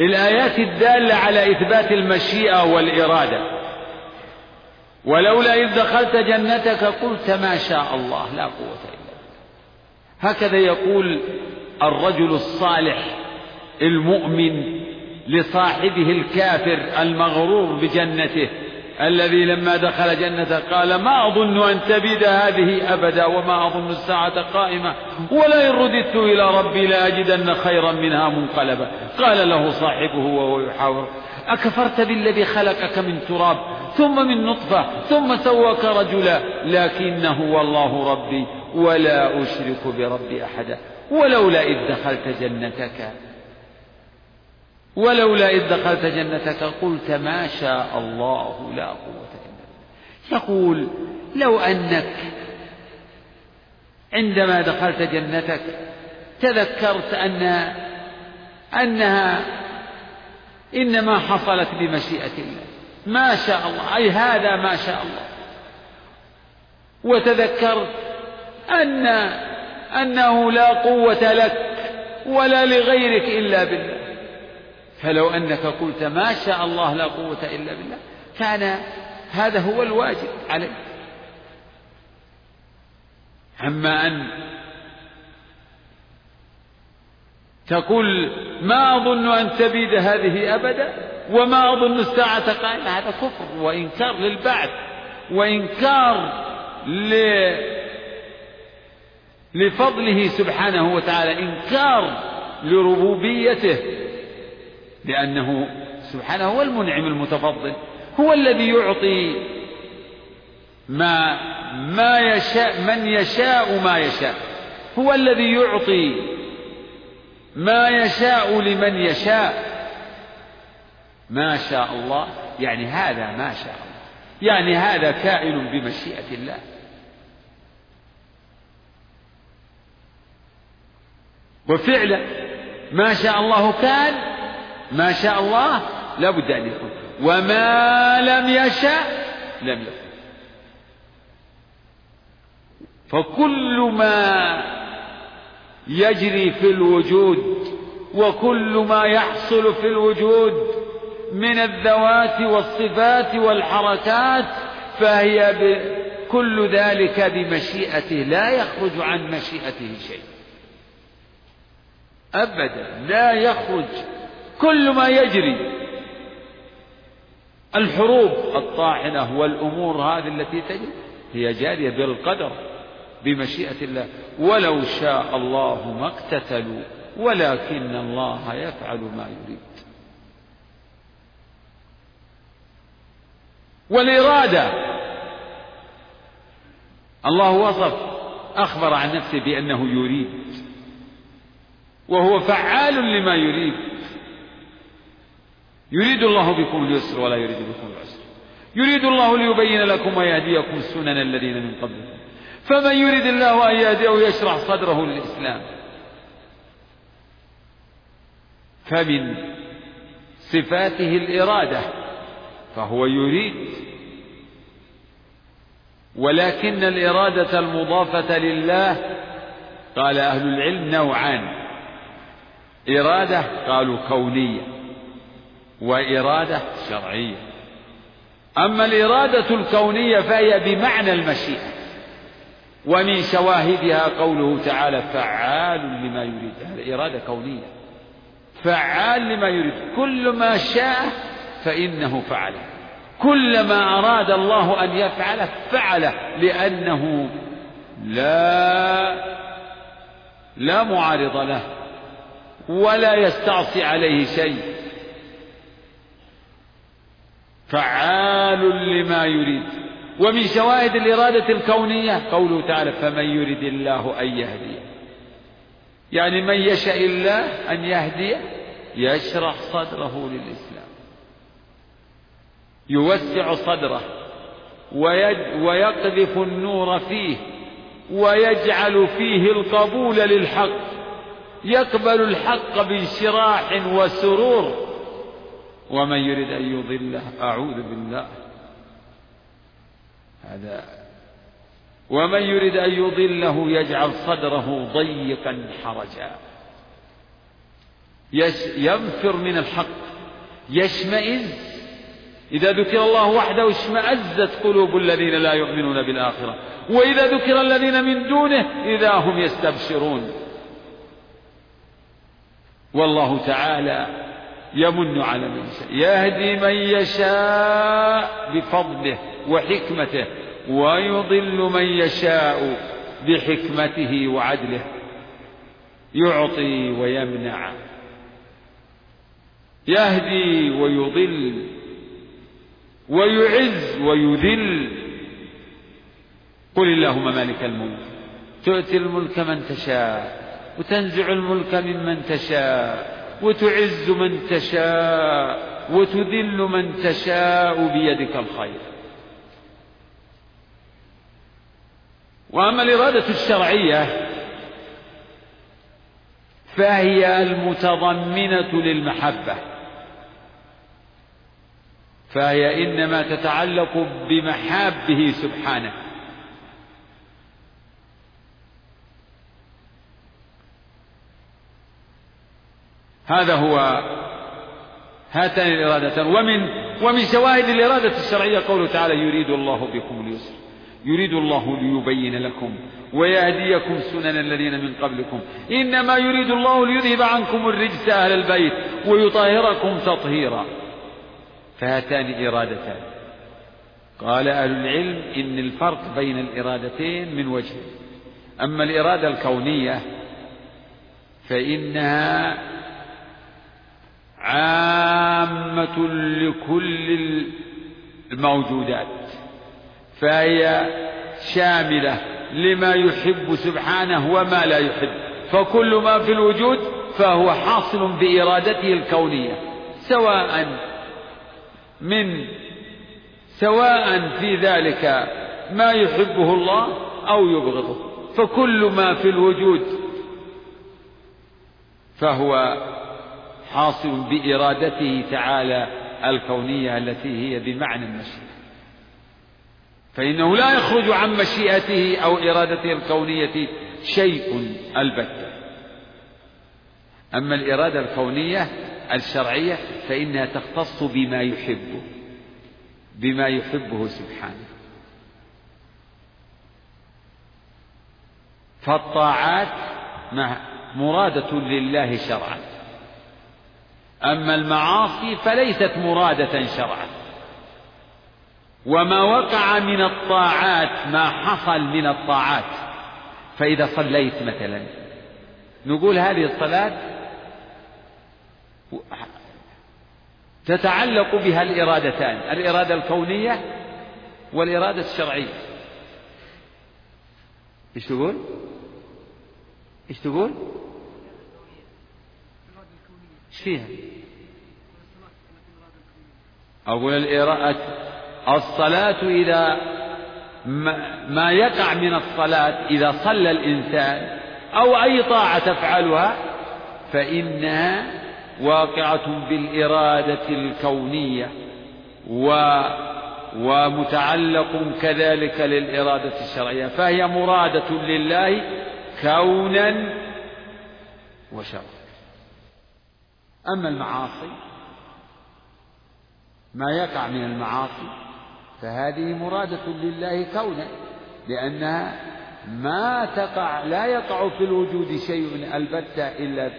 الآيات الدالة على إثبات المشيئة والإرادة. ولولا إذ دخلت جنتك قلت ما شاء الله لا قوة إلا هكذا يقول الرجل الصالح المؤمن لصاحبه الكافر المغرور بجنته الذي لما دخل جنته قال ما أظن أن تبيد هذه أبدا وما أظن الساعة قائمة ولئن رددت إلى ربي لأجدن خيرا منها منقلبا. قال له صاحبه وهو يحاور أكفرت بالذي خلقك من تراب ثم من نطفة ثم سواك رجلا لكنه والله ربي ولا أشرك بربي أحدا. ولولا إذ دخلت جنتك ولولا إذ دخلت جنتك قلت ما شاء الله لا قوة إلا بالله. يقول لو أنك عندما دخلت جنتك تذكرت أن أنها إنما حصلت بمشيئة الله. ما شاء الله. أي هذا ما شاء الله. وتذكرت أن أنه لا قوة لك ولا لغيرك إلا بالله. فلو أنك قلت ما شاء الله لا قوة إلا بالله كان هذا هو الواجب عليك. أما أن تقول ما أظن أن تبيد هذه أبدا وما أظن الساعة قائمة. هذا كفر وإنكار للبعث وإنكار ل... لفضله سبحانه وتعالى إنكار لربوبيته لأنه سبحانه هو المنعم المتفضل هو الذي يعطي ما ما يشاء من يشاء ما يشاء هو الذي يعطي ما يشاء لمن يشاء. ما شاء الله يعني هذا ما شاء الله. يعني هذا كائن بمشيئة الله. وفعلا ما شاء الله كان ما شاء الله لا بد أن يكون. وما لم يشاء لم يكن. فكل ما يجري في الوجود وكل ما يحصل في الوجود من الذوات والصفات والحركات فهي كل ذلك بمشيئته لا يخرج عن مشيئته شيء. ابدا لا يخرج. كل ما يجري. الحروب الطاحنة والأمور هذه التي تجري هي جارية بالقدر. بمشيئة الله. ولو شاء الله ما اقتتلوا ولكن الله يفعل ما يريد. والإرادة. الله وصف أخبر عن نفسه بأنه يريد. وهو فعال لما يريد. يريد الله بكم اليسر ولا يريد بكم العسر. يريد الله ليبين لكم ويهديكم سنن الذين من قبلكم. فمن يريد الله أن يهديه يشرح صدره للإسلام. فمن صفاته الإرادة فهو يريد ولكن الإرادة المضافة لله قال أهل العلم نوعان. إرادة قالوا كونية وإرادة شرعية. أما الإرادة الكونية فهي بمعنى المشيئة. ومن شواهدها قوله تعالى فعال لما يريد. هذا إرادة كونية. فعال لما يريد. كل ما شاء فإنه فعله كل ما أراد الله أن يفعله فعله لأنه لا لا معارض له ولا يستعصي عليه شيء. فعال لما يريد. ومن شواهد الإرادة الكونية قوله تعالى فمن يرد الله أن يهديه. يعني من يشاء الله أن يهديه يشرح صدره للإسلام. يوسع صدره ويقذف النور فيه ويجعل فيه القبول للحق. يقبل الحق بانشراح وسرور. ومن يرد أن يضله أعوذ بالله. هذا. ومن يرد أن يضله يجعل صدره ضيقا حرجا. ينفر من الحق. يشمئز. إذا ذكر الله وحده اشمأزت قلوب الذين لا يؤمنون بالآخرة. وإذا ذكر الذين من دونه إذا هم يستبشرون. والله تعالى يمن على من يشاء. يهدي من يشاء بفضله. وحكمته ويضل من يشاء بحكمته وعدله. يعطي ويمنع. يهدي ويضل. ويعز ويذل. قل اللهم مالك الملك. تؤتي الملك من تشاء. وتنزع الملك ممن تشاء. وتعز من تشاء. وتذل من تشاء بيدك الخير. وأما الإرادة الشرعية فهي المتضمنة للمحبة. فهي إنما تتعلق بمحابه سبحانه. هذا هو هاتان الإرادتان. ومن ومن شواهد الإرادة الشرعية قوله تعالى يريد الله بكم اليسر يريد الله ليبين لكم ويهديكم سنن الذين من قبلكم. إنما يريد الله ليذهب عنكم الرجس أهل البيت ويطهركم تطهيرا. فهاتان إرادتان. قال أهل العلم إن الفرق بين الإرادتين من وجه. أما الإرادة الكونية فإنها عامة لكل الموجودات. فهي شاملة لما يحب سبحانه وما لا يحب. فكل ما في الوجود فهو حاصل بإرادته الكونية. سواء من سواء في ذلك ما يحبه الله أو يبغضه. فكل ما في الوجود فهو حاصل بإرادته تعالى الكونية التي هي بمعنى المشيئة فإنه لا يخرج عن مشيئته أو إرادته الكونية شيء البتة. أما الإرادة الكونية الشرعية فإنها تختص بما يحبه بما يحبه سبحانه. فالطاعات مرادة لله شرعا. أما المعاصي فليست مرادة شرعا. وما وقع من الطاعات ما حصل من الطاعات فإذا صليت مثلا نقول هذه الصلاة تتعلق بها الإرادتان الإرادة الكونية والإرادة الشرعية إيش تقول؟ إيش تقول؟ إيش فيها؟ أقول الإرادة الصلاة إذا ما يقع من الصلاة إذا صلى الإنسان أو أي طاعة تفعلها فإنها واقعة بالإرادة الكونية و ومتعلق كذلك للإرادة الشرعية فهي مرادة لله كونا وشرعا. أما المعاصي ما يقع من المعاصي فهذه مرادة لله كونا لأنها ما تقع لا يقع في الوجود شيء البتة إلا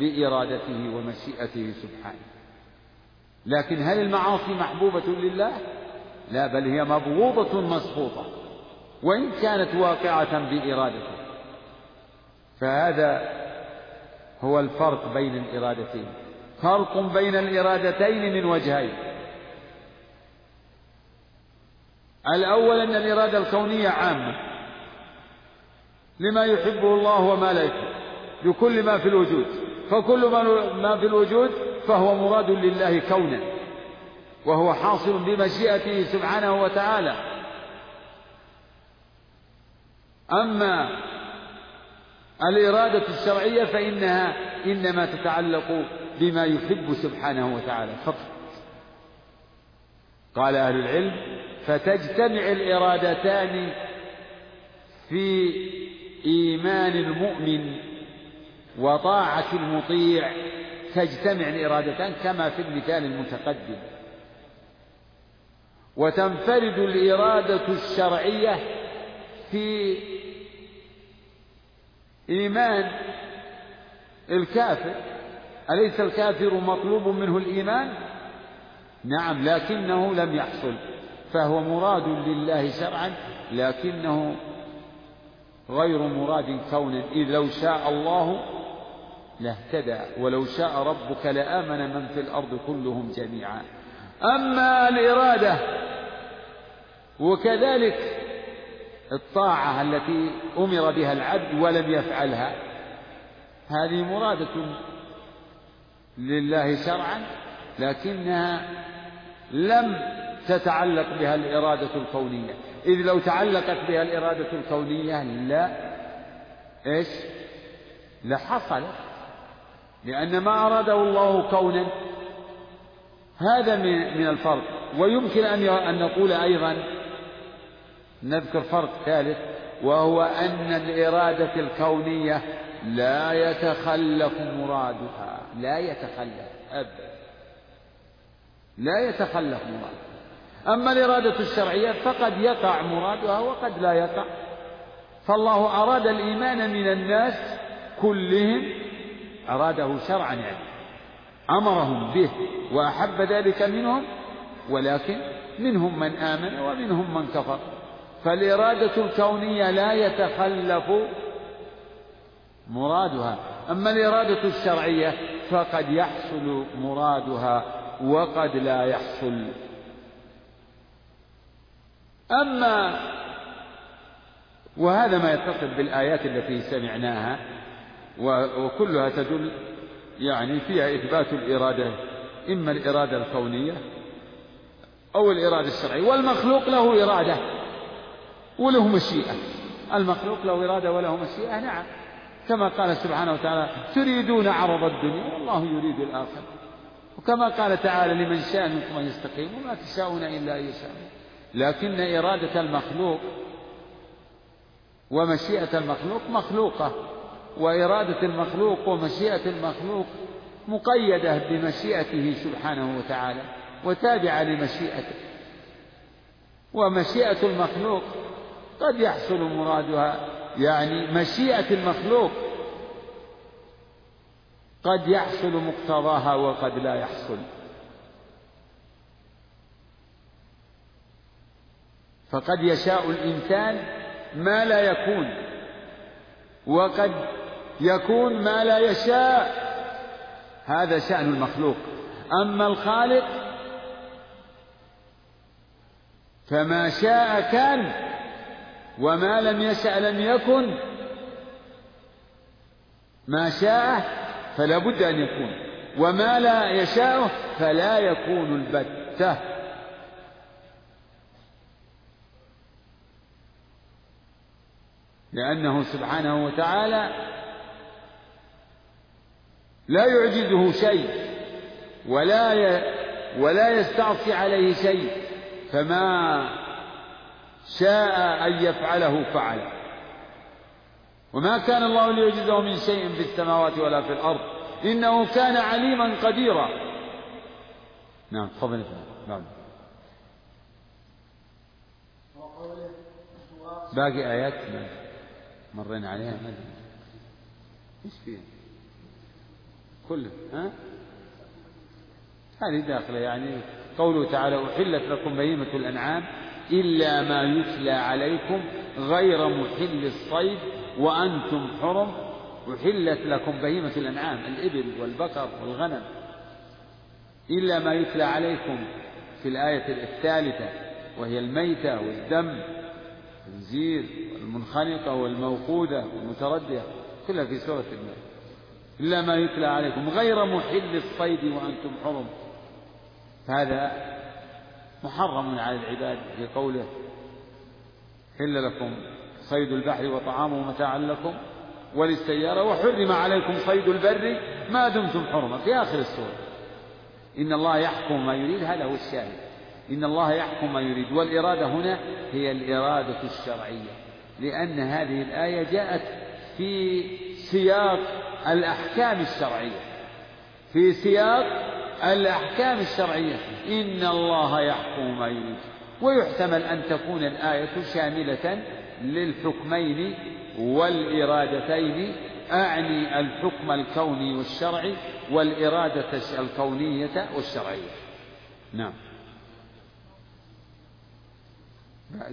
بإرادته ومشيئته سبحانه. لكن هل المعاصي محبوبة لله؟ لا بل هي مبغوضة مسخوطة وإن كانت واقعة بإرادته. فهذا هو الفرق بين الإرادتين. فرق بين الإرادتين من وجهين. الأول أن الإرادة الكونية عامة لما يحبه الله وما لا يحب لكل ما في الوجود. فكل ما في الوجود فهو مراد لله كونا وهو حاصل بمشيئته سبحانه وتعالى. أما الإرادة الشرعية فإنها إنما تتعلق بما يحب سبحانه وتعالى فقط. قال أهل العلم فتجتمع الإرادتان في إيمان المؤمن وطاعة المطيع. تجتمع الإرادتان كما في المثال المتقدم. وتنفرد الإرادة الشرعية في إيمان الكافر. أليس الكافر مطلوب منه الإيمان؟ نعم لكنه لم يحصل. فهو مراد لله شرعا لكنه غير مراد كونا إذ لو شاء الله لاهتدى ولو شاء ربك لآمن من في الأرض كلهم جميعا. أما الإرادة وكذلك الطاعة التي أمر بها العبد ولم يفعلها هذه مرادة لله شرعا لكنها لم تتعلق بها الإرادة الكونية. إذ لو تعلقت بها الإرادة الكونية لا إيش؟ لحصلت لأن ما أراده الله كونا هذا من الفرق. ويمكن أن نقول أيضا نذكر فرق ثالث وهو أن الإرادة الكونية لا يتخلف مرادها. لا يتخلف أبدا. لا يتخلف مرادها. أما الإرادة الشرعية فقد يقع مرادها وقد لا يقع. فالله أراد الإيمان من الناس كلهم أراده شرعا يعني. أمرهم به وأحب ذلك منهم ولكن منهم من آمن ومنهم من كفر. فالإرادة الكونية لا يتخلف مرادها. أما الإرادة الشرعية فقد يحصل مرادها وقد لا يحصل أما وهذا ما يتصل بالآيات التي سمعناها وكلها تدل يعني فيها إثبات الإرادة إما الإرادة الكونية أو الإرادة الشرعية. والمخلوق له إرادة وله مشيئة المخلوق له إرادة وله مشيئة نعم. كما قال سبحانه وتعالى تريدون عرض الدنيا والله يريد الآخرة. وكما قال تعالى لمن شاء منكم أن يستقيم وما تشاءون إلا أن يشاء لكن إرادة المخلوق ومشيئة المخلوق مخلوقة وإرادة المخلوق ومشيئة المخلوق مقيدة بمشيئته سبحانه وتعالى وتابعة لمشيئته. ومشيئة المخلوق قد يحصل مرادها يعني مشيئة المخلوق قد يحصل مقتضاها وقد لا يحصل. فقد يشاء الإنسان ما لا يكون وقد يكون ما لا يشاء. هذا شأن المخلوق. أما الخالق فما شاء كان وما لم يشأ لم يكن. ما شاء فلا بد أن يكون وما لا يشاء فلا يكون البتة. لأنه سبحانه وتعالى لا يعجزه شيء ولا ولا يستعصي عليه شيء فما شاء أن يفعله فعل. وما كان الله ليعجزه من شيء في السماوات ولا في الأرض. إنه كان عليما قديرا. نعم تفضل. نعم. باقي آيات؟ مرينا عليها إيش فيها؟ كله ها؟ هذه داخلة يعني قوله تعالى أحلت لكم بهيمة الأنعام إلا ما يتلى عليكم غير محل الصيد وأنتم حرم أحلت لكم بهيمة الأنعام الإبل والبقر والغنم إلا ما يتلى عليكم في الآية الثالثة وهي الميتة والدم الزير والمنخنقة والموقودة والمتردية كلها في سورة المائدة إلا ما يتلى عليكم غير محل الصيد وأنتم حرم. هذا محرم على العباد في قوله حل لكم صيد البحر وطعامه متاعا لكم وللسيارة وحرم عليكم صيد البر ما دمتم حرما في آخر السورة إن الله يحكم ما يريد هذا هو الشاهد. إن الله يحكم ما يريد والإرادة هنا هي الإرادة الشرعية. لأن هذه الآية جاءت في سياق الأحكام الشرعية. في سياق الأحكام الشرعية. إن الله يحكم ما يريد ويحتمل أن تكون الآية شاملة للحكمين والإرادتين. أعني الحكم الكوني والشرعي والإرادة الكونية والشرعية. نعم.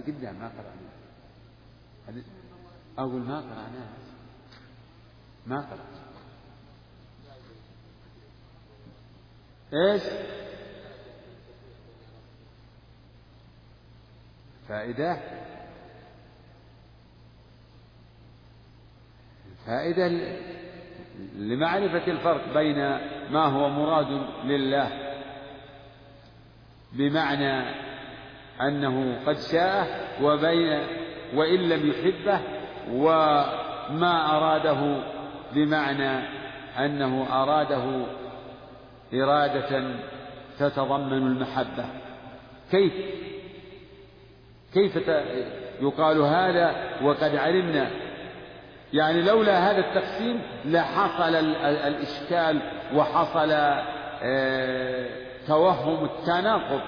قدام ما قرأنا. أقول ما قرأناها ما قرأت إيش؟ فائدة. فائدة لمعرفة الفرق بين ما هو مراد لله بمعنى أنه قد شاء وبين وإن لم يحبه وما أراده بمعنى أنه أراده إرادة تتضمن المحبة. كيف؟ كيف يقال هذا وقد علمنا؟ يعني لولا هذا التقسيم لحصل الإشكال وحصل آه، توهم التناقض.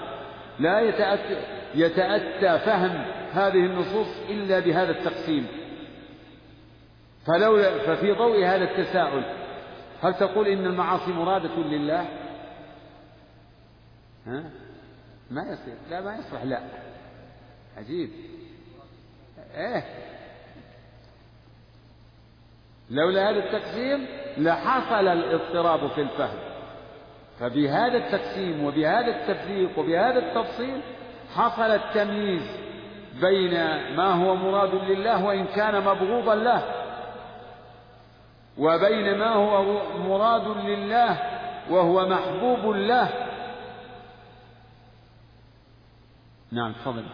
لا يتأتى, يتأتى فهم هذه النصوص إلا بهذا التقسيم. فلولا ففي ضوء هذا التساؤل هل تقول إن المعاصي مرادة لله؟ ها؟ ما يصير. لا ما يصلح. لا. عجيب. إيه. لولا هذا التقسيم لحصل الاضطراب في الفهم. فبهذا التقسيم وبهذا التفريق وبهذا التفصيل حصل التمييز. بين ما هو مراد لله وإن كان مبغوضا له وبين ما هو مراد لله وهو محبوب له. نعم تفضل.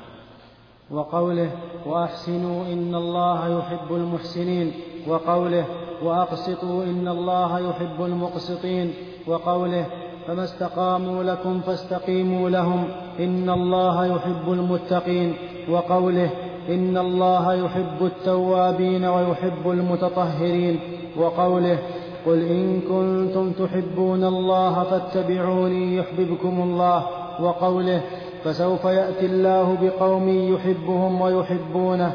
وقوله وأحسنوا إن الله يحب المحسنين وقوله وأقسطوا إن الله يحب المقسطين وقوله فما استقاموا لكم فاستقيموا لهم. إن الله يحب المتقين. وقوله إن الله يحب التوابين ويحب المتطهرين. وقوله قل إن كنتم تحبون الله فاتبعوني يحببكم الله. وقوله فسوف يأتي الله بقوم يحبهم ويحبونه.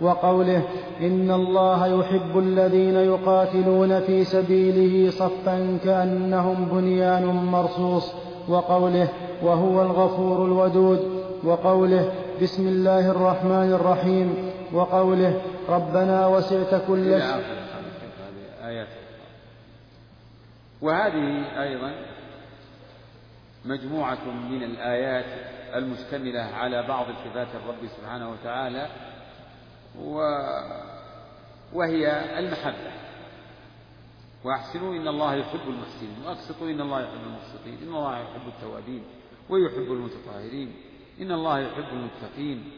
وقوله إن الله يحب الذين يقاتلون في سبيله صفا كأنهم بنيان مرصوص وقوله وهو الغفور الودود وقوله بسم الله الرحمن الرحيم وقوله ربنا وسعت كل شيء آيات وهذه أيضا مجموعة من الآيات المشتملة على بعض صفات الرب سبحانه وتعالى وهي المحبة. وأحسنوا إن الله يحب المحسنين وأقسطوا إن الله يحب المقسطين إن الله يحب التوابين ويحب المتطهرين إن الله يحب المتقين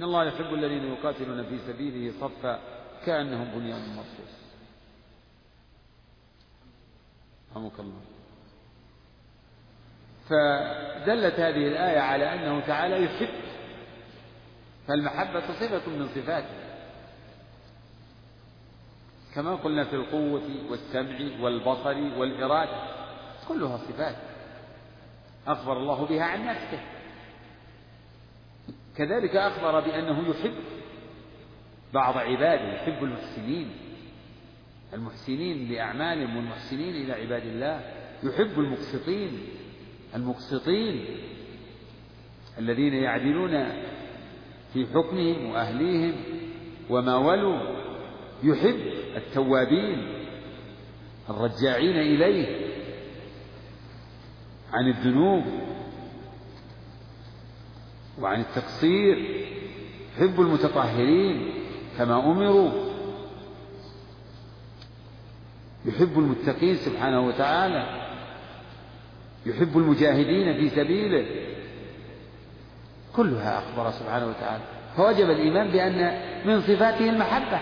إن الله يحب الذين يقاتلون في سبيله صفا كأنهم بنيان مرصوص. رحمك الله. فدلت هذه الآية على أنه تعالى يحب فالمحبة صفة من صفاته. كما قلنا في القوة والسمع والبصر والإرادة كلها صفات أخبر الله بها عن نفسه. كذلك أخبر بأنه يحب بعض عباده يحب المحسنين المحسنين لأعمالهم والمحسنين إلى عباد الله يحب المقسطين المقسطين الذين يعدلون في حكمهم وأهليهم وما ولوا يحب التوابين الرجاعين إليه عن الذنوب وعن التقصير يحب المتطهرين كما أمروا يحب المتقين سبحانه وتعالى يحب المجاهدين في سبيله كلها أخبر سبحانه وتعالى فوجب الإيمان بأن من صفاته المحبة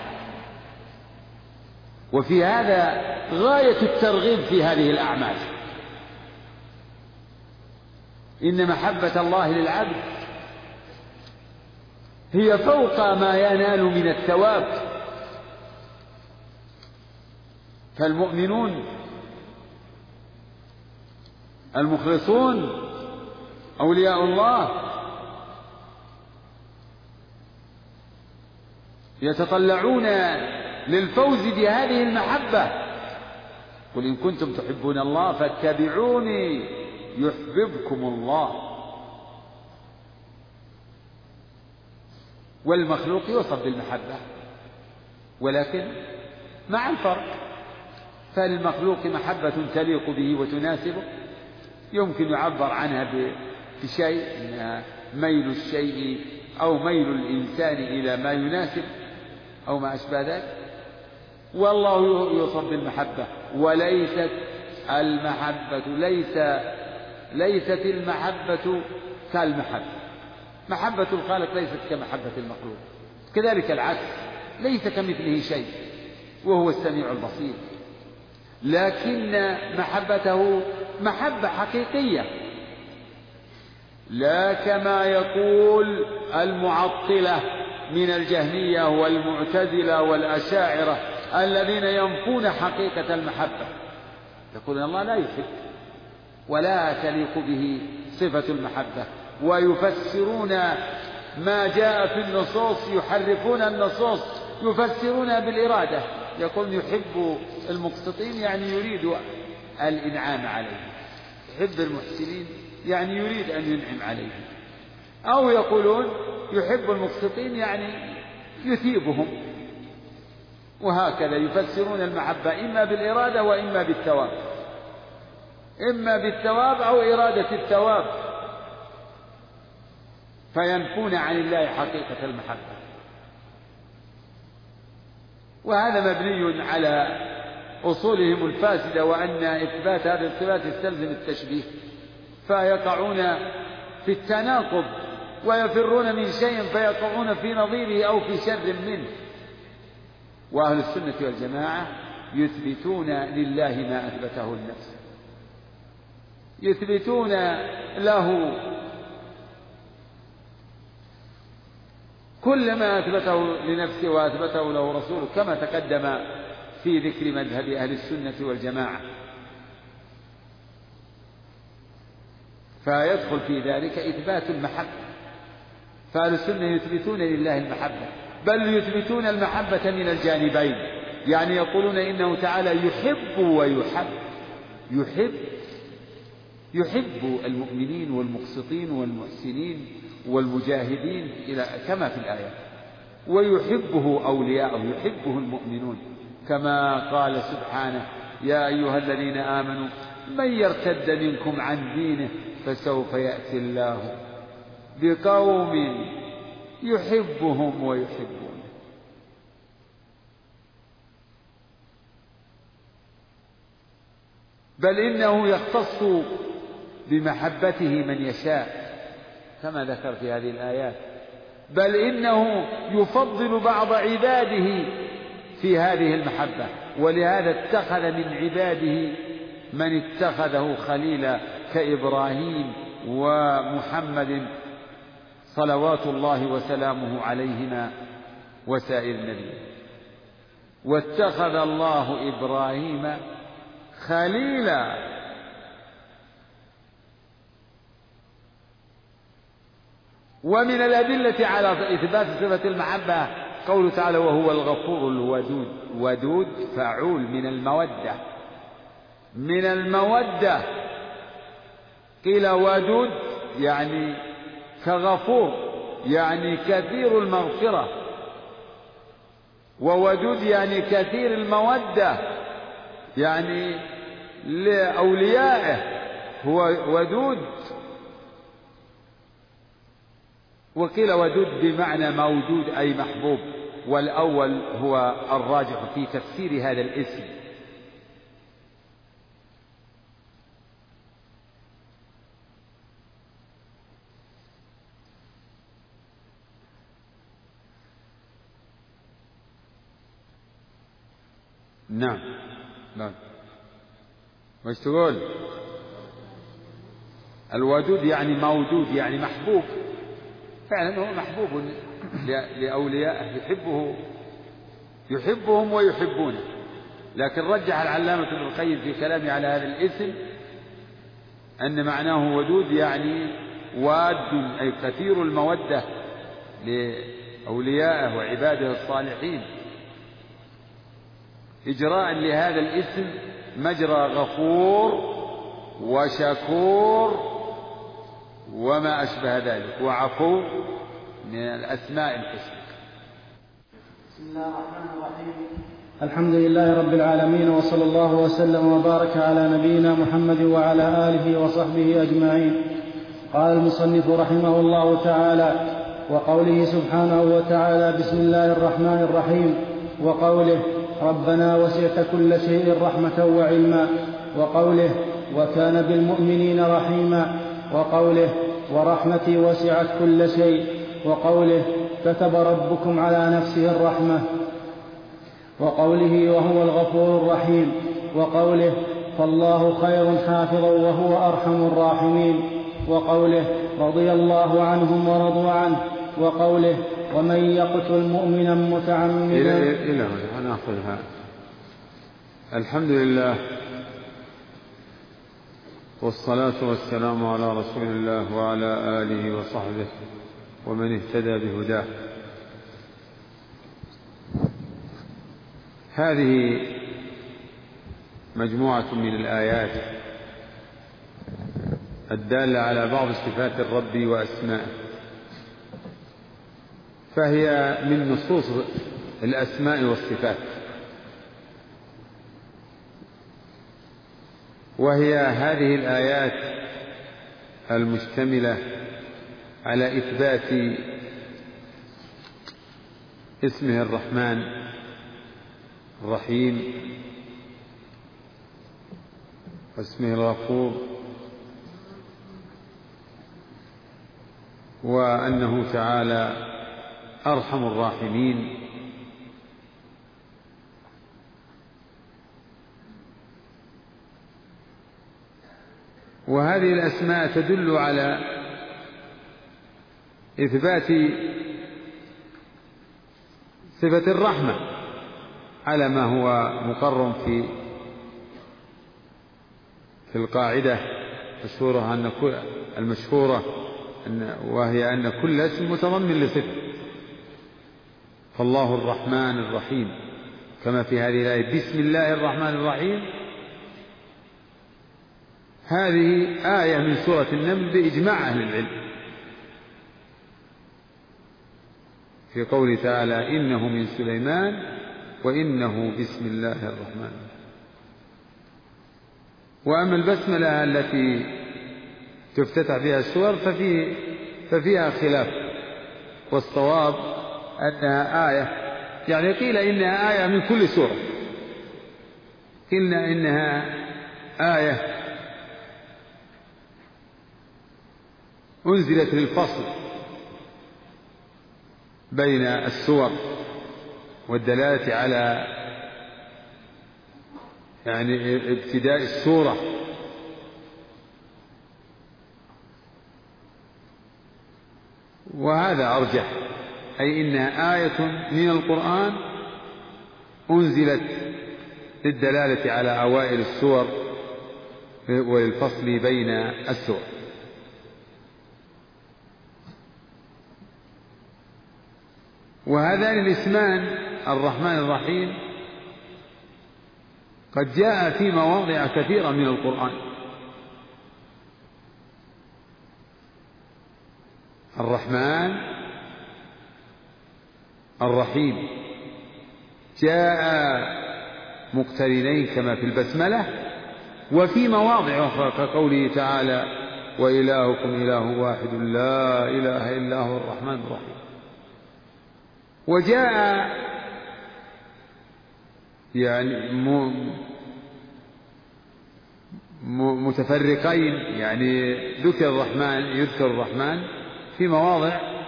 وفي هذا غاية الترغيب في هذه الأعمال. إن محبة الله للعبد هي فوق ما ينال من الثواب. فالمؤمنون المخلصون أولياء الله يتطلعون للفوز بهذه المحبة. قل إن كنتم تحبون الله فاتبعوني يحببكم الله. والمخلوق يوصف بالمحبة ولكن مع الفرق. فللمخلوق محبة تليق به وتناسبه. يمكن يعبر عنها بشيء ميل الشيء أو ميل الإنسان إلى ما يناسب أو ما أشبه ذلك. والله يوصف بالمحبة. وليست المحبة ليس ليست المحبة كالمحبة. محبة الخالق ليست كمحبة المخلوق. كذلك العكس ليس كمثله شيء وهو السميع البصير. لكن محبته محبة حقيقية. لا كما يقول المعطلة من الجهمية والمعتزلة والأشاعرة. الذين ينفون حقيقة المحبة. يقولون الله لا يحب ولا تليق به صفة المحبة. ويفسرون ما جاء في النصوص يحرفون النصوص يفسرونها بالإرادة. يقول يحب المقسطين يعني يريد الإنعام عليهم يحب المحسنين يعني يريد أن ينعم عليهم أو يقولون يحب المقسطين يعني يثيبهم. وهكذا يفسرون المحبة إما بالإرادة وإما بالثواب. إما بالثواب أو إرادة الثواب. فينفون عن الله حقيقة المحبة. وهذا مبني على أصولهم الفاسدة وأن إثبات هذه الصفات يستلزم التشبيه. فيقعون في التناقض ويفرون من شيء فيقعون في نظيره أو في شر منه. وأهل السنة والجماعة يثبتون لله ما أثبته النفس. يثبتون له كل ما أثبته لنفسه وأثبته له رسوله كما تقدم في ذكر مذهب أهل السنة والجماعة. فيدخل في ذلك إثبات المحبة. فأهل السنة يثبتون لله المحبة. بل يثبتون المحبة من الجانبين. يعني يقولون إنه تعالى يحب ويحب. يحب. يحب المؤمنين والمقسطين والمحسنين والمجاهدين إلى كما في الآية. ويحبه أولياءه يحبه المؤمنون. كما قال سبحانه يا أيها الذين آمنوا من يرتد منكم عن دينه فسوف يأتي الله بقوم يحبهم ويحبونه. بل إنه يختص بمحبته من يشاء كما ذكر في هذه الآيات. بل إنه يفضل بعض عباده في هذه المحبة ولهذا اتخذ من عباده من اتخذه خليلا كإبراهيم ومحمد صلوات الله وسلامه عليهما وسائر النبي. واتخذ الله إبراهيم خليلا. ومن الأدلة على إثبات صفة المحبة قوله تعالى وهو الغفور الودود ودود فعول من المودة. من المودة. قيل ودود يعني كغفور يعني كثير المغفرة. وودود يعني كثير المودة. يعني لأوليائه. هو ودود. وقيل ودود بمعنى موجود أي محبوب. والأول هو الراجح في تفسير هذا الاسم. نعم. نعم. وش تقول الودود يعني موجود يعني محبوب. فعلا هو محبوب لأوليائه يحبه يحبهم ويحبونه. لكن رجح العلامة ابن القيم في كلامه على هذا الاسم أن معناه ودود يعني واد أي كثير المودة لأوليائه وعباده الصالحين. إجراء لهذا الاسم مجرى غفور وشكور وما أشبه ذلك. وعفو من الأسماء الحسنى. بسم الله الرحمن الرحيم. الحمد لله رب العالمين وصلى الله وسلم وبارك على نبينا محمد وعلى آله وصحبه أجمعين. قال المصنف رحمه الله تعالى وقوله سبحانه وتعالى بسم الله الرحمن الرحيم وقوله ربنا وسعت كل شيء رحمة وعلما وقوله وكان بالمؤمنين رحيما وقوله ورحمتي وسعت كل شيء وقوله كتب ربكم على نفسه الرحمة وقوله وهو الغفور الرحيم وقوله فالله خير حافظا وهو أرحم الراحمين وقوله رضي الله عنهم ورضوا عنه وقوله ومن يقتل مؤمنا متعمدا إلى إلى ناخذها الحمد لله والصلاة والسلام على رسول الله وعلى آله وصحبه ومن اهتدى بهداه. هذه مجموعة من الآيات الدالة على بعض صفات الرب وأسمائه. فهي من نصوص الأسماء والصفات. وهي هذه الآيات المشتملة على إثبات اسمه الرحمن الرحيم واسمه الغفور وأنه تعالى أرحم الراحمين. وهذه الأسماء تدل على إثبات صفة الرحمة على ما هو مقر في في القاعدة المشهورة أن المشهورة أن وهي أن كل اسم متضمن لصفة. فالله الرحمن الرحيم. كما في هذه الآية بسم الله الرحمن الرحيم. هذه آية من سورة النمل بإجماع أهل العلم. في قوله تعالى إنه من سليمان وإنه بسم الله الرحمن الرحيم. وأما البسملة التي تفتتح بها السور ففي ففيها خلاف. والصواب أنها آية. يعني قيل إنها آية من كل سورة. قلنا إنها آية أنزلت للفصل بين السور والدلالة على يعني ابتداء السورة. وهذا أرجح. أي إنها آية من القرآن أنزلت للدلالة على أوائل السور وللفصل بين السور. وهذان الاسمان الرحمن الرحيم قد جاء في مواضع كثيرة من القرآن. الرحمن الرحيم. جاء مقترنين كما في البسملة وفي مواضع أخرى كقوله تعالى وإلهكم إله واحد لا إله إلا هو الرحمن الرحيم. وجاء يعني متفرقين يعني ذكر الرحمن يذكر الرحمن في مواضع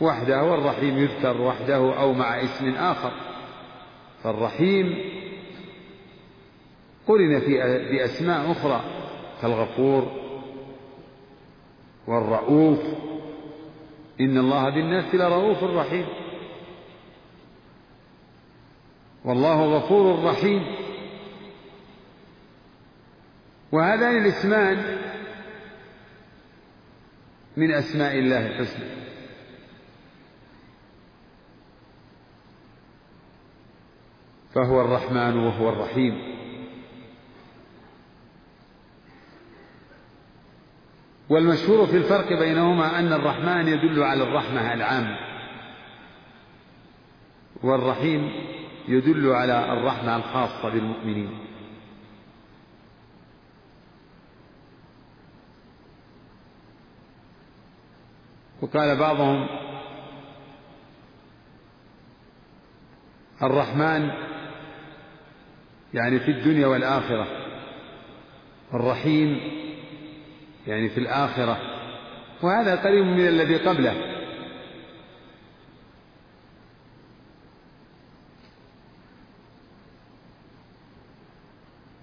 وحده والرحيم يذكر وحده أو مع اسم آخر. فالرحيم قرن في بأسماء أخرى كالغفور والرؤوف. إن الله بالناس لرؤوف رحيم. والله غفور رحيم. وهذان الاسمان من أسماء الله الحسنى. فهو الرحمن وهو الرحيم. والمشهور في الفرق بينهما أن الرحمن يدل على الرحمة العامة والرحيم يدل على الرحمة الخاصة بالمؤمنين. وقال بعضهم الرحمن يعني في الدنيا والآخرة. الرحيم يعني في الآخرة. وهذا قريب من الذي قبله.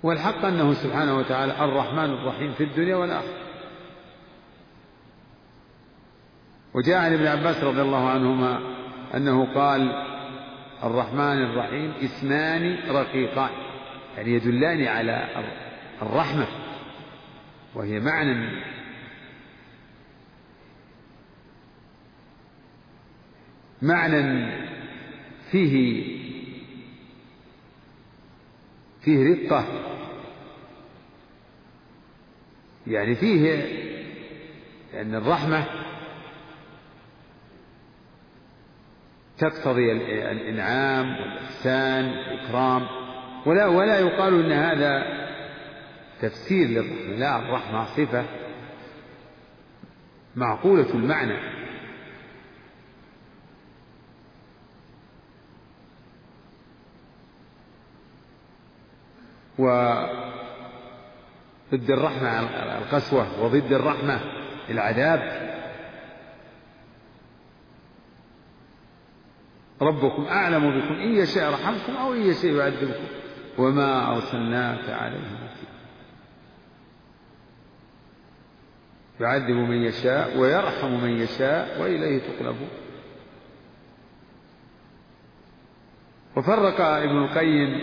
والحق أنه سبحانه وتعالى الرحمن الرحيم في الدنيا والآخرة. وجاء عن ابن عباس رضي الله عنهما أنه قال الرحمن الرحيم اسمان رقيقان. يعني يدلان على الرحمة وهي معنى معنى فيه فيه رقة يعني فيه أن الرحمة تقتضي الإنعام والإحسان والإكرام. ولا ولا يقال أن هذا تفسير للرحمة لا الرحمة صفة معقولة المعنى. وضد الرحمة القسوة وضد الرحمة العذاب. ربكم أعلم بكم إن يشاء رحمكم أو إن يشاء يعذبكم. وما أرسلناك عليهم يعذب من يشاء ويرحم من يشاء وإليه تقلبون. وفرق ابن القيم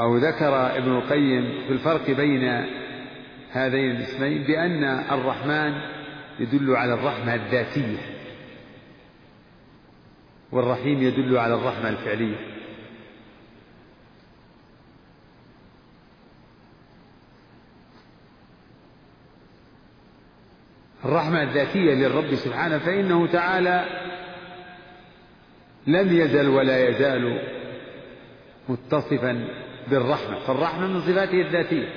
أو ذكر ابن القيم في الفرق بين هذين الاسمين بأن الرحمن يدل على الرحمة الذاتية والرحيم يدل على الرحمة الفعلية. الرحمة الذاتية للرب سبحانه فإنه تعالى لم يزل ولا يزال متصفا بالرحمة. فالرحمة من صفاته الذاتية.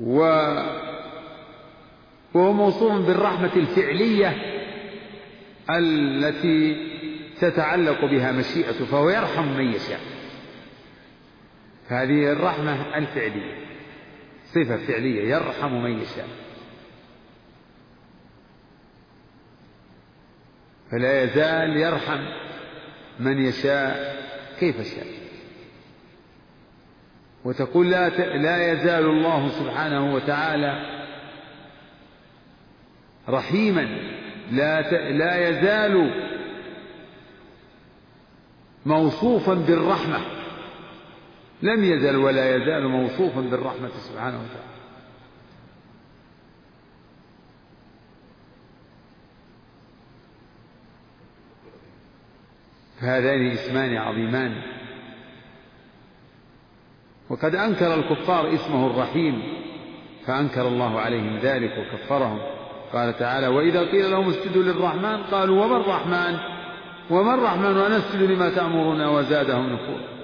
و وهو موصوف بالرحمة الفعلية التي تتعلق بها مشيئته فهو يرحم من يشاء. هذه الرحمة الفعلية صفة فعلية يرحم من يشاء. فلا يزال يرحم من يشاء كيف شاء. وتقول لا لا يزال الله سبحانه وتعالى رحيما لا لا يزال موصوفا بالرحمة. لم يزل ولا يزال موصوفا بالرحمة سبحانه وتعالى. فهذان اسمان عظيمان. وقد أنكر الكفار اسمه الرحيم فأنكر الله عليهم ذلك وكفرهم. قال تعالى وإذا قيل لهم اسجدوا للرحمن قالوا وما الرحمن؟ وما الرحمن؟ ونسجد لما تأمرنا وزادهم نفورا.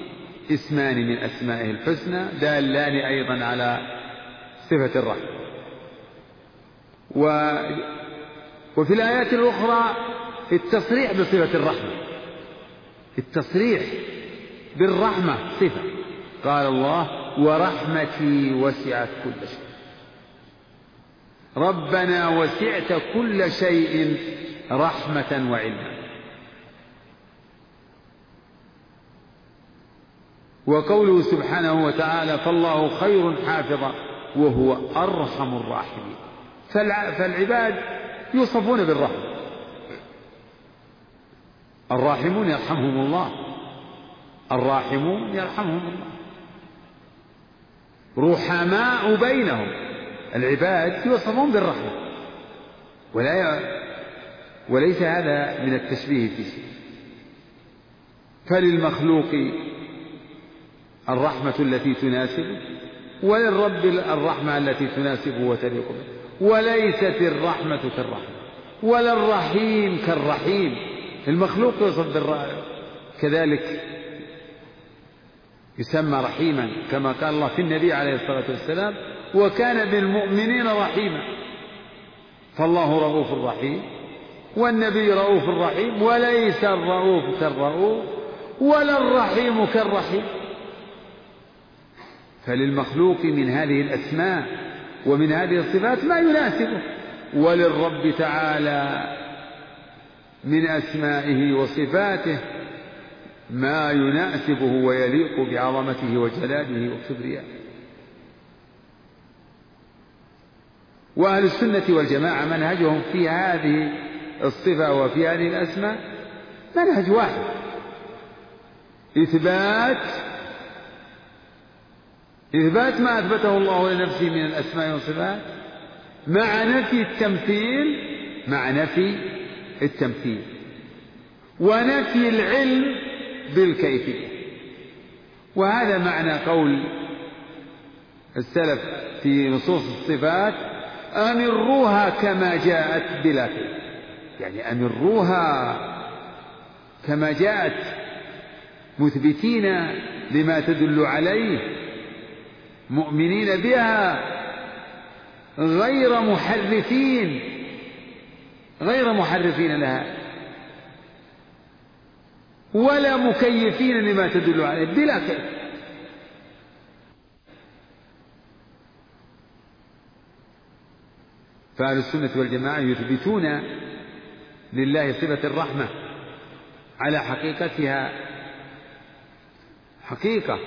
اسمان من أسمائه الحسنى دالان أيضا على صفة الرحمة و وفي الآيات الأخرى التصريح بصفة الرحمة. التصريح بالرحمة صفة. قال الله ورحمتي وسعت كل شيء. ربنا وسعت كل شيء رحمة وعلما. وقوله سبحانه وتعالى فالله خير حافظا وهو أرحم الراحمين. فالعباد يوصفون بالرحمة الراحمون يرحمهم الله. الراحمون يرحمهم الله. رحماء بينهم. العباد يوصفون بالرحمة. ولا وليس هذا من التشبيه في شيء. فللمخلوق الرحمة التي تناسبه وللرب الرحمة التي تناسبه وتليق به. وليست الرحمة كالرحمة ولا الرحيم كالرحيم. المخلوق يوصف بالرحمة كذلك يسمى رحيما كما قال الله في النبي عليه الصلاة والسلام وكان بالمؤمنين رحيما. فالله رؤوف رحيم والنبي رؤوف رحيم وليس الرؤوف كالرؤوف ولا الرحيم كالرحيم. فللمخلوق من هذه الأسماء ومن هذه الصفات ما يناسبه. وللرب تعالى من أسمائه وصفاته ما يناسبه ويليق بعظمته وجلاله وكبريائه وأهل السنة والجماعة منهجهم في هذه الصفة وفي هذه الأسماء منهج واحد إثبات إثبات ما أثبته الله لنفسه من الأسماء والصفات مع نفي التمثيل مع نفي التمثيل ونفي العلم بالكيفية وهذا معنى قول السلف في نصوص الصفات أمروها كما جاءت بلا كيف. يعني أمروها كما جاءت مثبتين لما تدل عليه مؤمنين بها غير محرفين غير محرفين لها. ولا مكيفين لما تدل عليه بلا كيف. فأهل السنة والجماعة يثبتون لله صفة الرحمة على حقيقتها. حقيقة.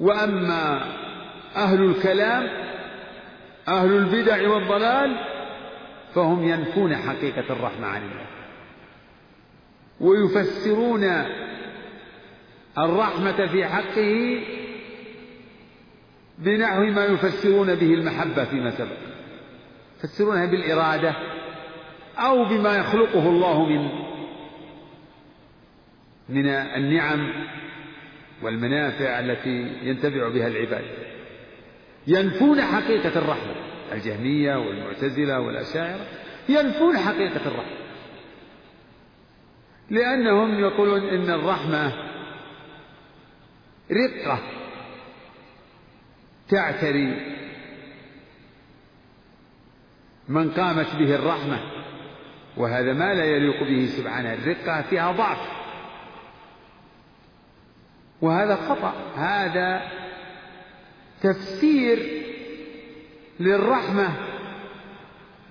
وأما أهل الكلام أهل البدع والضلال فهم ينفون حقيقة الرحمة عن الله. ويفسرون الرحمة في حقه بنحو ما يفسرون به المحبة فيما سبق. يفسرونها بالإرادة أو بما يخلقه الله من من النعم. والمنافع التي ينتفع بها العباد. ينفون حقيقة الرحمة الجهمية والمعتزلة والأشاعرة ينفون حقيقة الرحمة. لأنهم يقولون إن الرحمة رقة تعتري من قامت به الرحمة وهذا ما لا يليق به سبحانه. الرقة فيها ضعف. وهذا خطأ. هذا تفسير للرحمة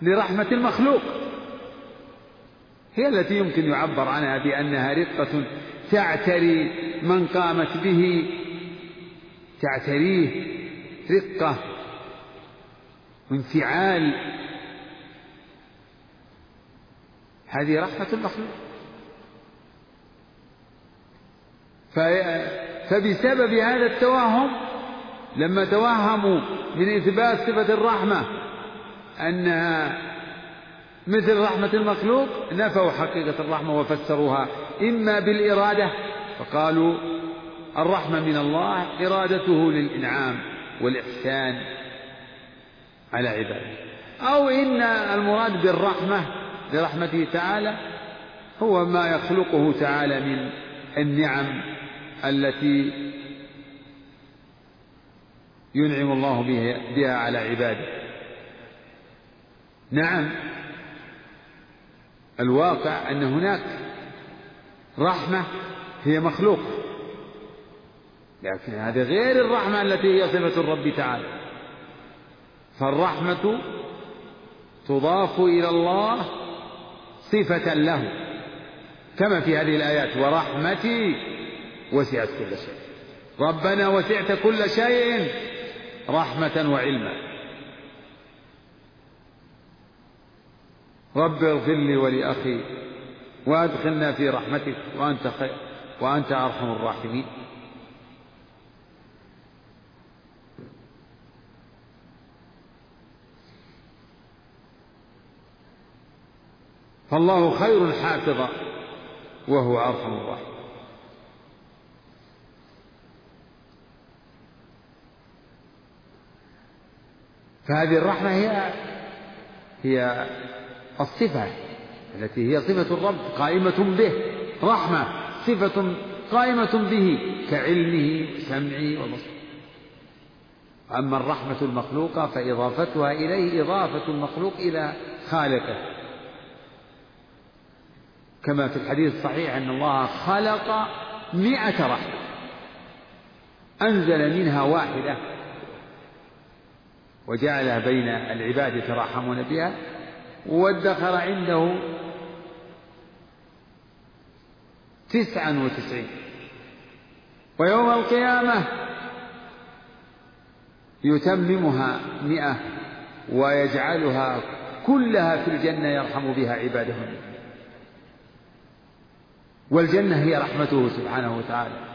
لرحمة المخلوق. هي التي يمكن يعبر عنها بأنها رقة تعتري من قامت به. تعتريه رقة وانفعال هذه رحمة المخلوق. فبسبب هذا التوهم لما توهموا من إثبات صفة الرحمة أنها مثل رحمة المخلوق نفوا حقيقة الرحمة وفسروها إما بالإرادة فقالوا الرحمة من الله إرادته للإنعام والإحسان على عباده. أو إن المراد بالرحمة برحمته تعالى هو ما يخلقه تعالى من النعم التي ينعم الله بها على عباده. نعم الواقع أن هناك رحمة هي مخلوق لكن هذه غير الرحمة التي هي صفة الرب تعالى. فالرحمة تضاف إلى الله صفة له. كما في هذه الآيات ورحمتي وسعت كل شيء. ربنا وسعت كل شيء رحمة وعلما. رب اغفر لي ولأخي وأدخلنا في رحمتك وأنت خير وأنت أرحم الراحمين. فالله خير حافظا. وهو أرحم الراحمين. فهذه الرحمة هي هي الصفة التي هي صفة الرب قائمة به. رحمة صفة قائمة به كعلمه سمعه وبصره. أما الرحمة المخلوقة فإضافتها إليه إضافة المخلوق إلى خالقه. كما في الحديث الصحيح أن الله خلق مئة رحمة. أنزل منها واحدة وجعلها بين العباد يتراحمون بها وادخر عنده تسعا وتسعين. ويوم القيامة يتممها مئة ويجعلها كلها في الجنة يرحم بها عباده والجنة هي رحمته سبحانه وتعالى.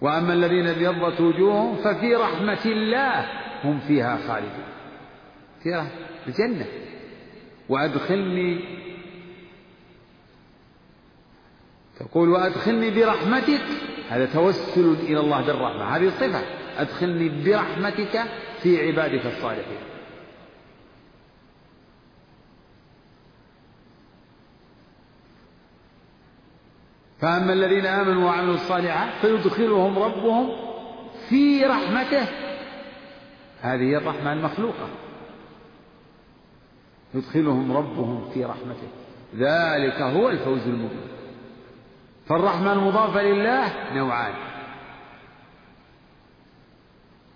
وأما الذين ابيضت وجوههم ففي رحمة الله هم فيها خالدون. في الجنة. وأدخلني تقول وأدخلني برحمتك. هذا توسل إلى الله بالرحمة. هذه صفة. أدخلني برحمتك في عبادك الصالحين. فأما الذين آمنوا وعملوا الصالحات فيدخلهم ربهم في رحمته. هذه هي الرحمة المخلوقة. يدخلهم ربهم في رحمته. ذلك هو الفوز المبين. فالرحمة المضافة لله نوعان.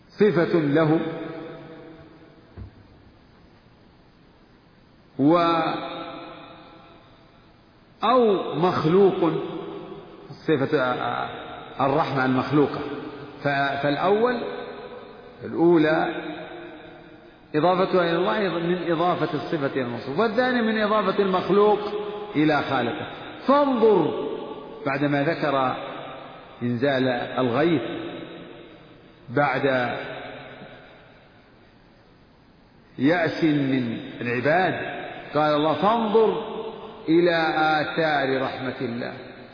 صفة له و أو مخلوق صفة الرحمة المخلوقة فالأول الأولى إضافتها إلى الله من إضافة الصفة إلى الموصوف والثاني من إضافة المخلوق إلى خالقه. فانظر بعدما ذكر إنزال الغيث بعد يأس من العباد قال الله فانظر إلى آثار رحمة الله.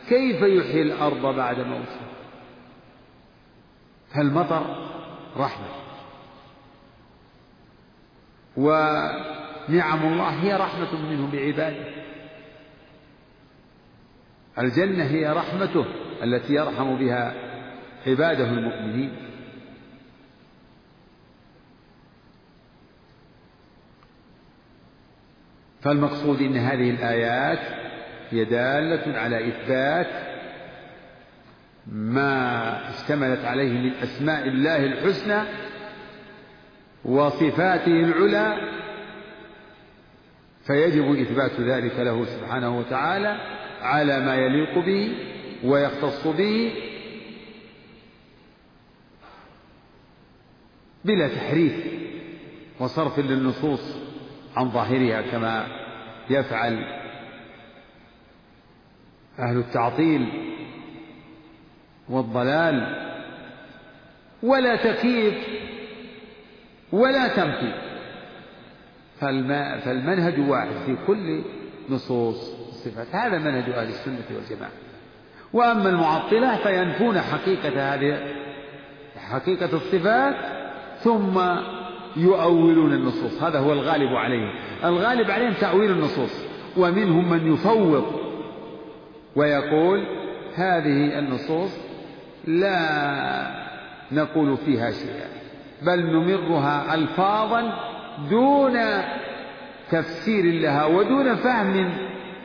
كيف يحيي الأرض بعد موتها فالمطر رحمة. ونعم الله هي رحمة منه بعباده. الجنة هي رحمته التي يرحم بها عباده المؤمنين. فالمقصود إن هذه الآيات هي دالة على إثبات ما اشتملت عليه من اسماء الله الحسنى وصفاته العلى فيجب إثبات ذلك له سبحانه وتعالى على ما يليق به ويختص به بلا تحريف وصرف للنصوص عن ظاهرها كما يفعل أهل التعطيل والضلال ولا تكييف ولا تمثيل فالمنهج واحد في كل نصوص الصفات. هذا منهج أهل السنة والجماعة. وأما المعطلة فينفون حقيقة هذه حقيقة الصفات ثم يؤولون النصوص. هذا هو الغالب عليهم. الغالب عليهم تأويل النصوص. ومنهم من يفوض ويقول هذه النصوص لا نقول فيها شيئا بل نمرها ألفاظا دون تفسير لها ودون فهم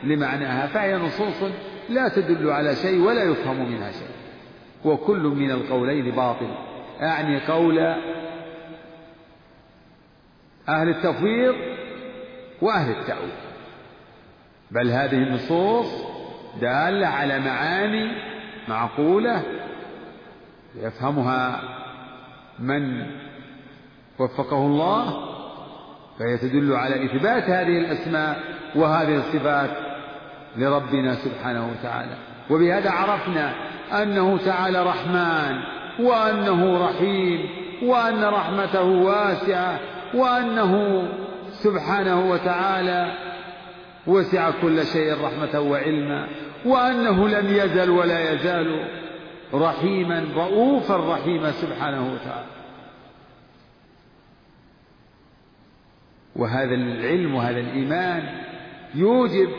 لمعناها فهي نصوص لا تدل على شيء ولا يفهم منها شيء وكل من القولين باطل. أعني قول أهل التفويض وأهل التأويل. بل هذه النصوص دالة على معاني معقولة يفهمها من وفقه الله فهي تدل على إثبات هذه الأسماء وهذه الصفات لربنا سبحانه وتعالى. وبهذا عرفنا أنه تعالى رحمن وأنه رحيم وأن رحمته واسعة وأنه سبحانه وتعالى وسع كل شيء رحمة وعلما وأنه لم يزل ولا يزال رحيما رؤوفا رحيما سبحانه وتعالى. وهذا العلم وهذا الإيمان يوجب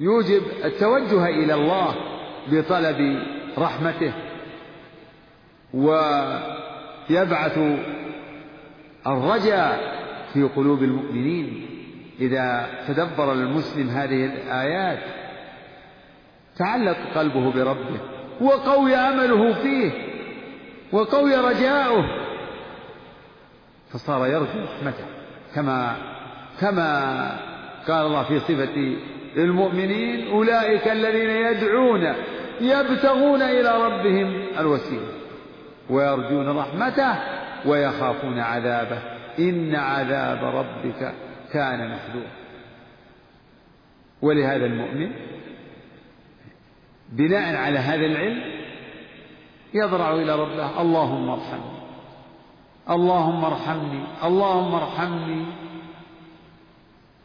يوجب التوجه إلى الله بطلب رحمته ويبعث الرجاء في قلوب المؤمنين. إذا تدبر المسلم هذه الآيات تعلق قلبه بربه وقوي أمله فيه وقوي رجاؤه فصار يرجو رحمته كما كما قال الله في صفة المؤمنين أولئك الذين يدعون يبتغون إلى ربهم الوسيلة ويرجون رحمته ويخافون عذابه. إن عذاب ربك كان محذورا. ولهذا المؤمن بناء على هذا العلم يضرع إلى ربه اللهم ارحمني اللهم ارحمني اللهم ارحمني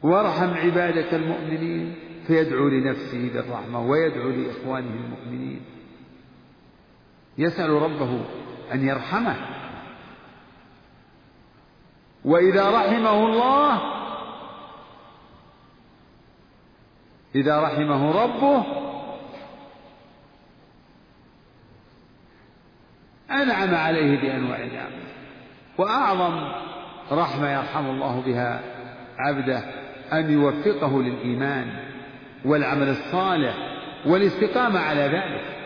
وارحم عبادك المؤمنين فيدعو لنفسه بالرحمة ويدعو لإخوانه المؤمنين. يسأل ربه أن يرحمه. وإذا رحمه الله إذا رحمه ربه أنعم عليه بأنواع النعم وأعظم رحمة يرحم الله بها عبده أن يوفقه للإيمان والعمل الصالح والاستقامة على ذلك.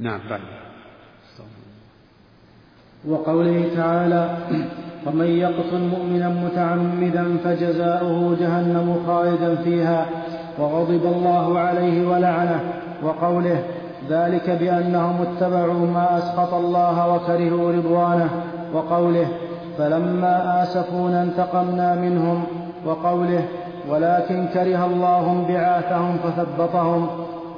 نعم بعد. وقوله تعالى ومن يقتل مؤمنا متعمدا فجزاؤه جهنم خالدا فيها وغضب الله عليه ولعنه. وقوله ذلك بأنهم اتبعوا ما أسخط الله وكرهوا رضوانه وقوله فلما آسفونا انتقمنا منهم وقوله ولكن كره الله بعاثهم فثبطهم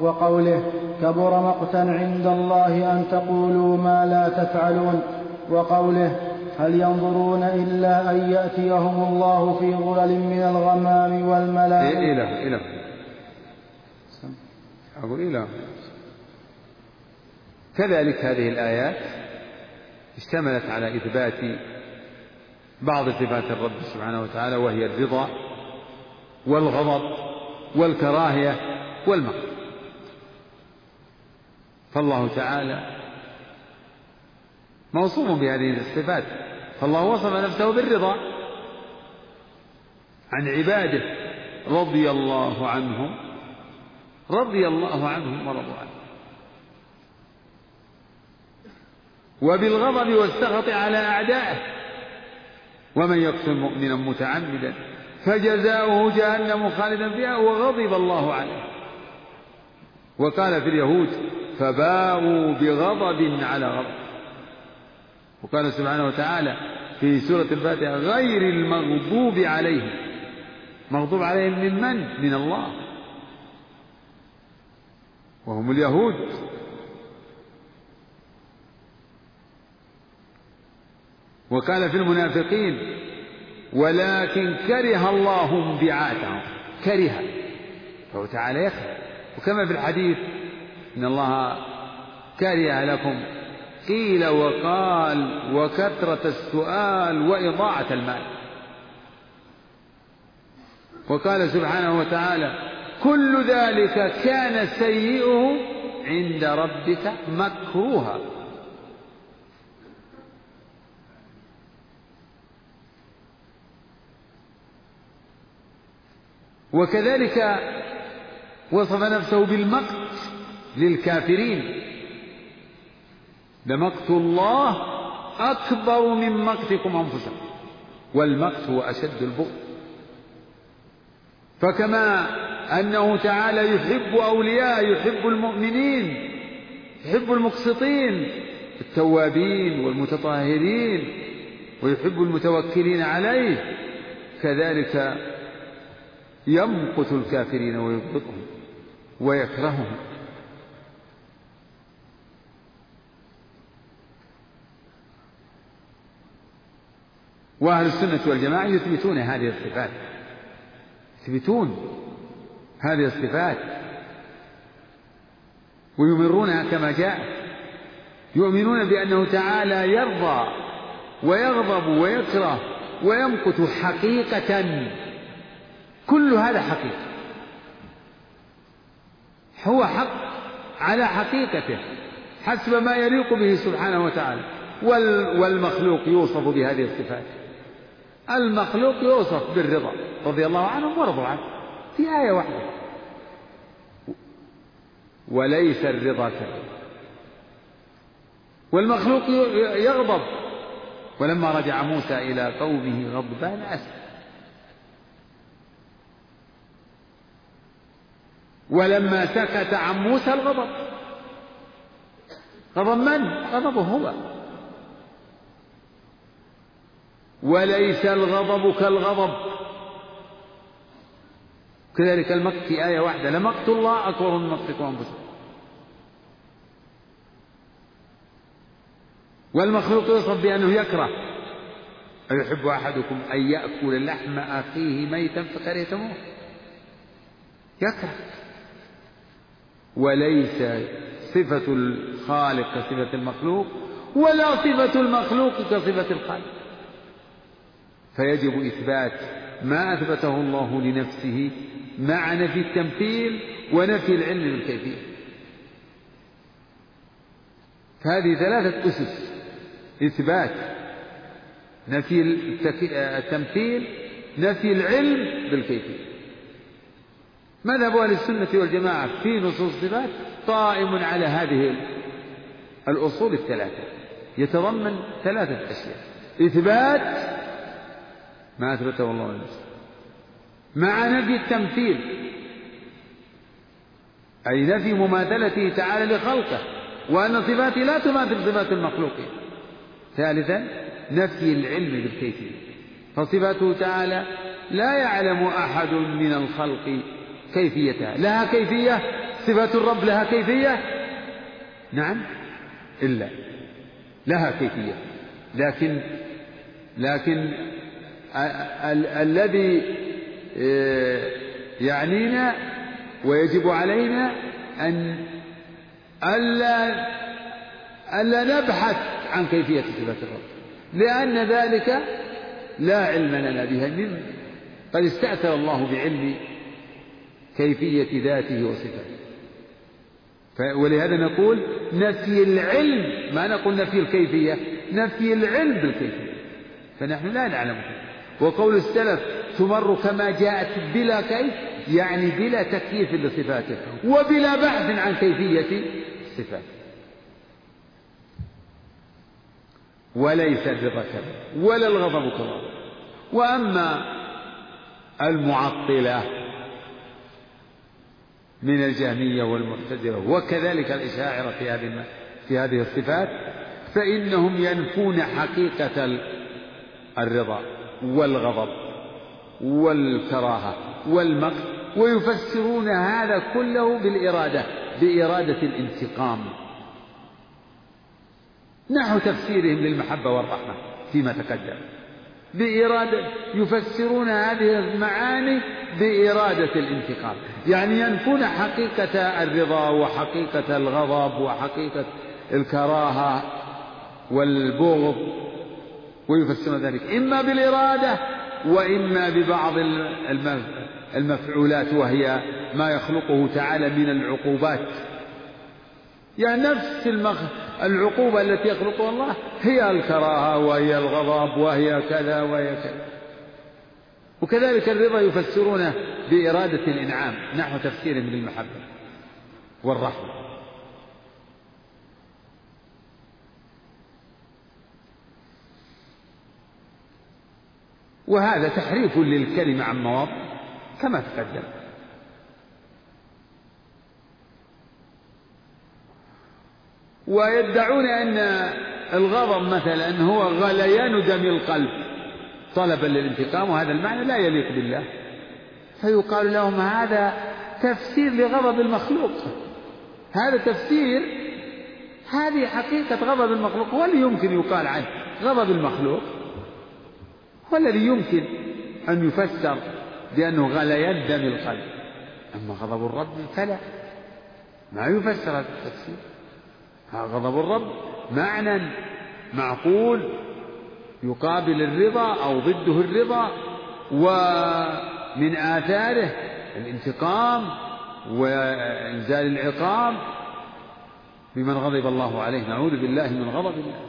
وقوله كبر مقتا عند الله أن تقولوا ما لا تفعلون. وقوله هل ينظرون إلا أن يأتيهم الله في ظلل من الغمام والملائكة. إله إله أقول إله كذلك هذه الآيات اشتملت على إثبات بعض صفات الرب سبحانه وتعالى وهي الرضا والغضب والكراهية والمقت. فالله تعالى موصوف بهذه الصفات. فالله وصف نفسه بالرضا عن عباده رضي الله عنهم رضي الله عنهم ورضوا عنه. وبالغضب والسخط على أعدائه. ومن يقتل مؤمنا متعمدا فجزاؤه جهنم خالدا فيها وغضب الله عليه. وقال في اليهود فباءوا بغضب على غضب. وقال سبحانه وتعالى في سورة الفاتحة غير المغضوب عليهم. مغضوب عليهم من من؟ من الله. وهم اليهود. وقال في المنافقين ولكن كره الله انبعاثهم كره. فهو تعالى يكره وكما في الحديث إن الله كره لكم. قيل وقال وكثرة السؤال وإضاعة المال. وقال سبحانه وتعالى كل ذلك كان سيئه عند ربك مكروها. وكذلك وصف نفسه بالمقت. للكافرين. لمقت الله أكبر من مقتكم أنفسكم. والمقت هو أشد البغض. فكما أنه تعالى يحب أولياء يحب المؤمنين يحب المقسطين التوابين والمتطهرين ويحب المتوكلين عليه. كذلك يمقت الكافرين ويبغضهم ويكرههم. وأهل السنة والجماعة يثبتون هذه الصفات. يثبتون هذه الصفات. ويمرونها كما جاء. يؤمنون بأنه تعالى يرضى ويغضب ويكره ويمقت حقيقة. كل هذا حقيقة. هو حق على حقيقته حسب ما يليق به سبحانه وتعالى. والمخلوق يوصف بهذه الصفات. المخلوق يوصف بالرضا رضي الله عنهم ورضوا عنه. في آية واحدة. وليس الرضا كذلك والمخلوق يغضب. ولما رجع موسى إلى قومه غضبان أسف ولما سكت عن موسى الغضب. غضب من؟ غضبه هو. وليس الغضب كالغضب. كذلك المقت في آية واحدة. لمقت الله أكبر من مقتكم أنفسكم. والمخلوق يوصف بأنه يكره. أيحب أحدكم أن يأكل لحم أخيه ميتا فكرهتموه يكره. وليس صفة الخالق كصفة المخلوق ولا صفة المخلوق كصفة الخالق. فيجب إثبات ما أثبته الله لنفسه مع نفي التمثيل ونفي العلم بالكيفية. فهذه ثلاثة أسس إثبات نفي التمثيل نفي العلم بالكيفية. مذهب أهل السنة والجماعة في نصوص الصفات قائم على هذه الأصول الثلاثة. يتضمن ثلاثة أشياء. إثبات ما أثبته الله لنفسه مع نفي التمثيل. أي نفي مماثلته تعالى لخلقه وأن صفاته لا تماثل صفات المخلوقين ثالثا نفي العلم بالكيفية فصفاته تعالى لا يعلم أحد من الخلق كيفيتها. لها كيفية صفات الرب لها كيفية. نعم إلا لها كيفية. لكن لكن الذي آه، يعنينا ويجب علينا أن ألا ألا نبحث عن كيفية صفات الرب. لأن ذلك لا علم لنا بها من قد استأثر الله بعلم كيفية ذاته وصفاته. ولهذا نقول نفي العلم ما نقول نفي الكيفية نفي العلم بالكيفية. فنحن لا نعلم وقول السلف تمر كما جاءت بلا كيف يعني بلا تكييف لصفاته وبلا بحث عن كيفية صفاته وليس كذا ولا الغضب كذا وأما المعطلة من الجهمية والمعتزلة وكذلك الإشاعرة في هذه في هذه الصفات فإنهم ينفون حقيقة الرضا. والغضب والكراهة والمقت ويفسرون هذا كله بالإرادة بإرادة الانتقام. نحو تفسيرهم للمحبة والرحمة فيما تقدم. بإرادة يفسرون هذه المعاني بإرادة الانتقام. يعني ينفون حقيقة الرضا وحقيقة الغضب وحقيقة الكراهة والبغض. ويفسرون ذلك. إما بالإرادة وإما ببعض المفعولات وهي ما يخلقه تعالى من العقوبات. يعني نفس المخ... العقوبة التي يخلقها الله هي الكراهة وهي الغضب وهي كذا وهي كذا. وكذلك الرضا يفسرونه بإرادة الإنعام نحو تفسير من المحبة والرحمة. وهذا تحريف للكلمة عن مواضع كما تقدم. ويدعون أن الغضب مثلا هو غليان دم القلب طلبا للانتقام وهذا المعنى لا يليق بالله. فيقال لهم هذا تفسير لغضب المخلوق. هذا تفسير هذه حقيقة غضب المخلوق اللي يمكن يقال عنه غضب المخلوق. هو الذي يمكن أن يفسر بأنه غليان دم القلب. أما غضب الرب فلا. ما يفسر هذا التفسير. غضب الرب معنى معقول يقابل الرضا أو ضده الرضا من آثاره الانتقام وإنزال العقاب بمن غضب الله عليه. نعوذ بالله من غضب الله.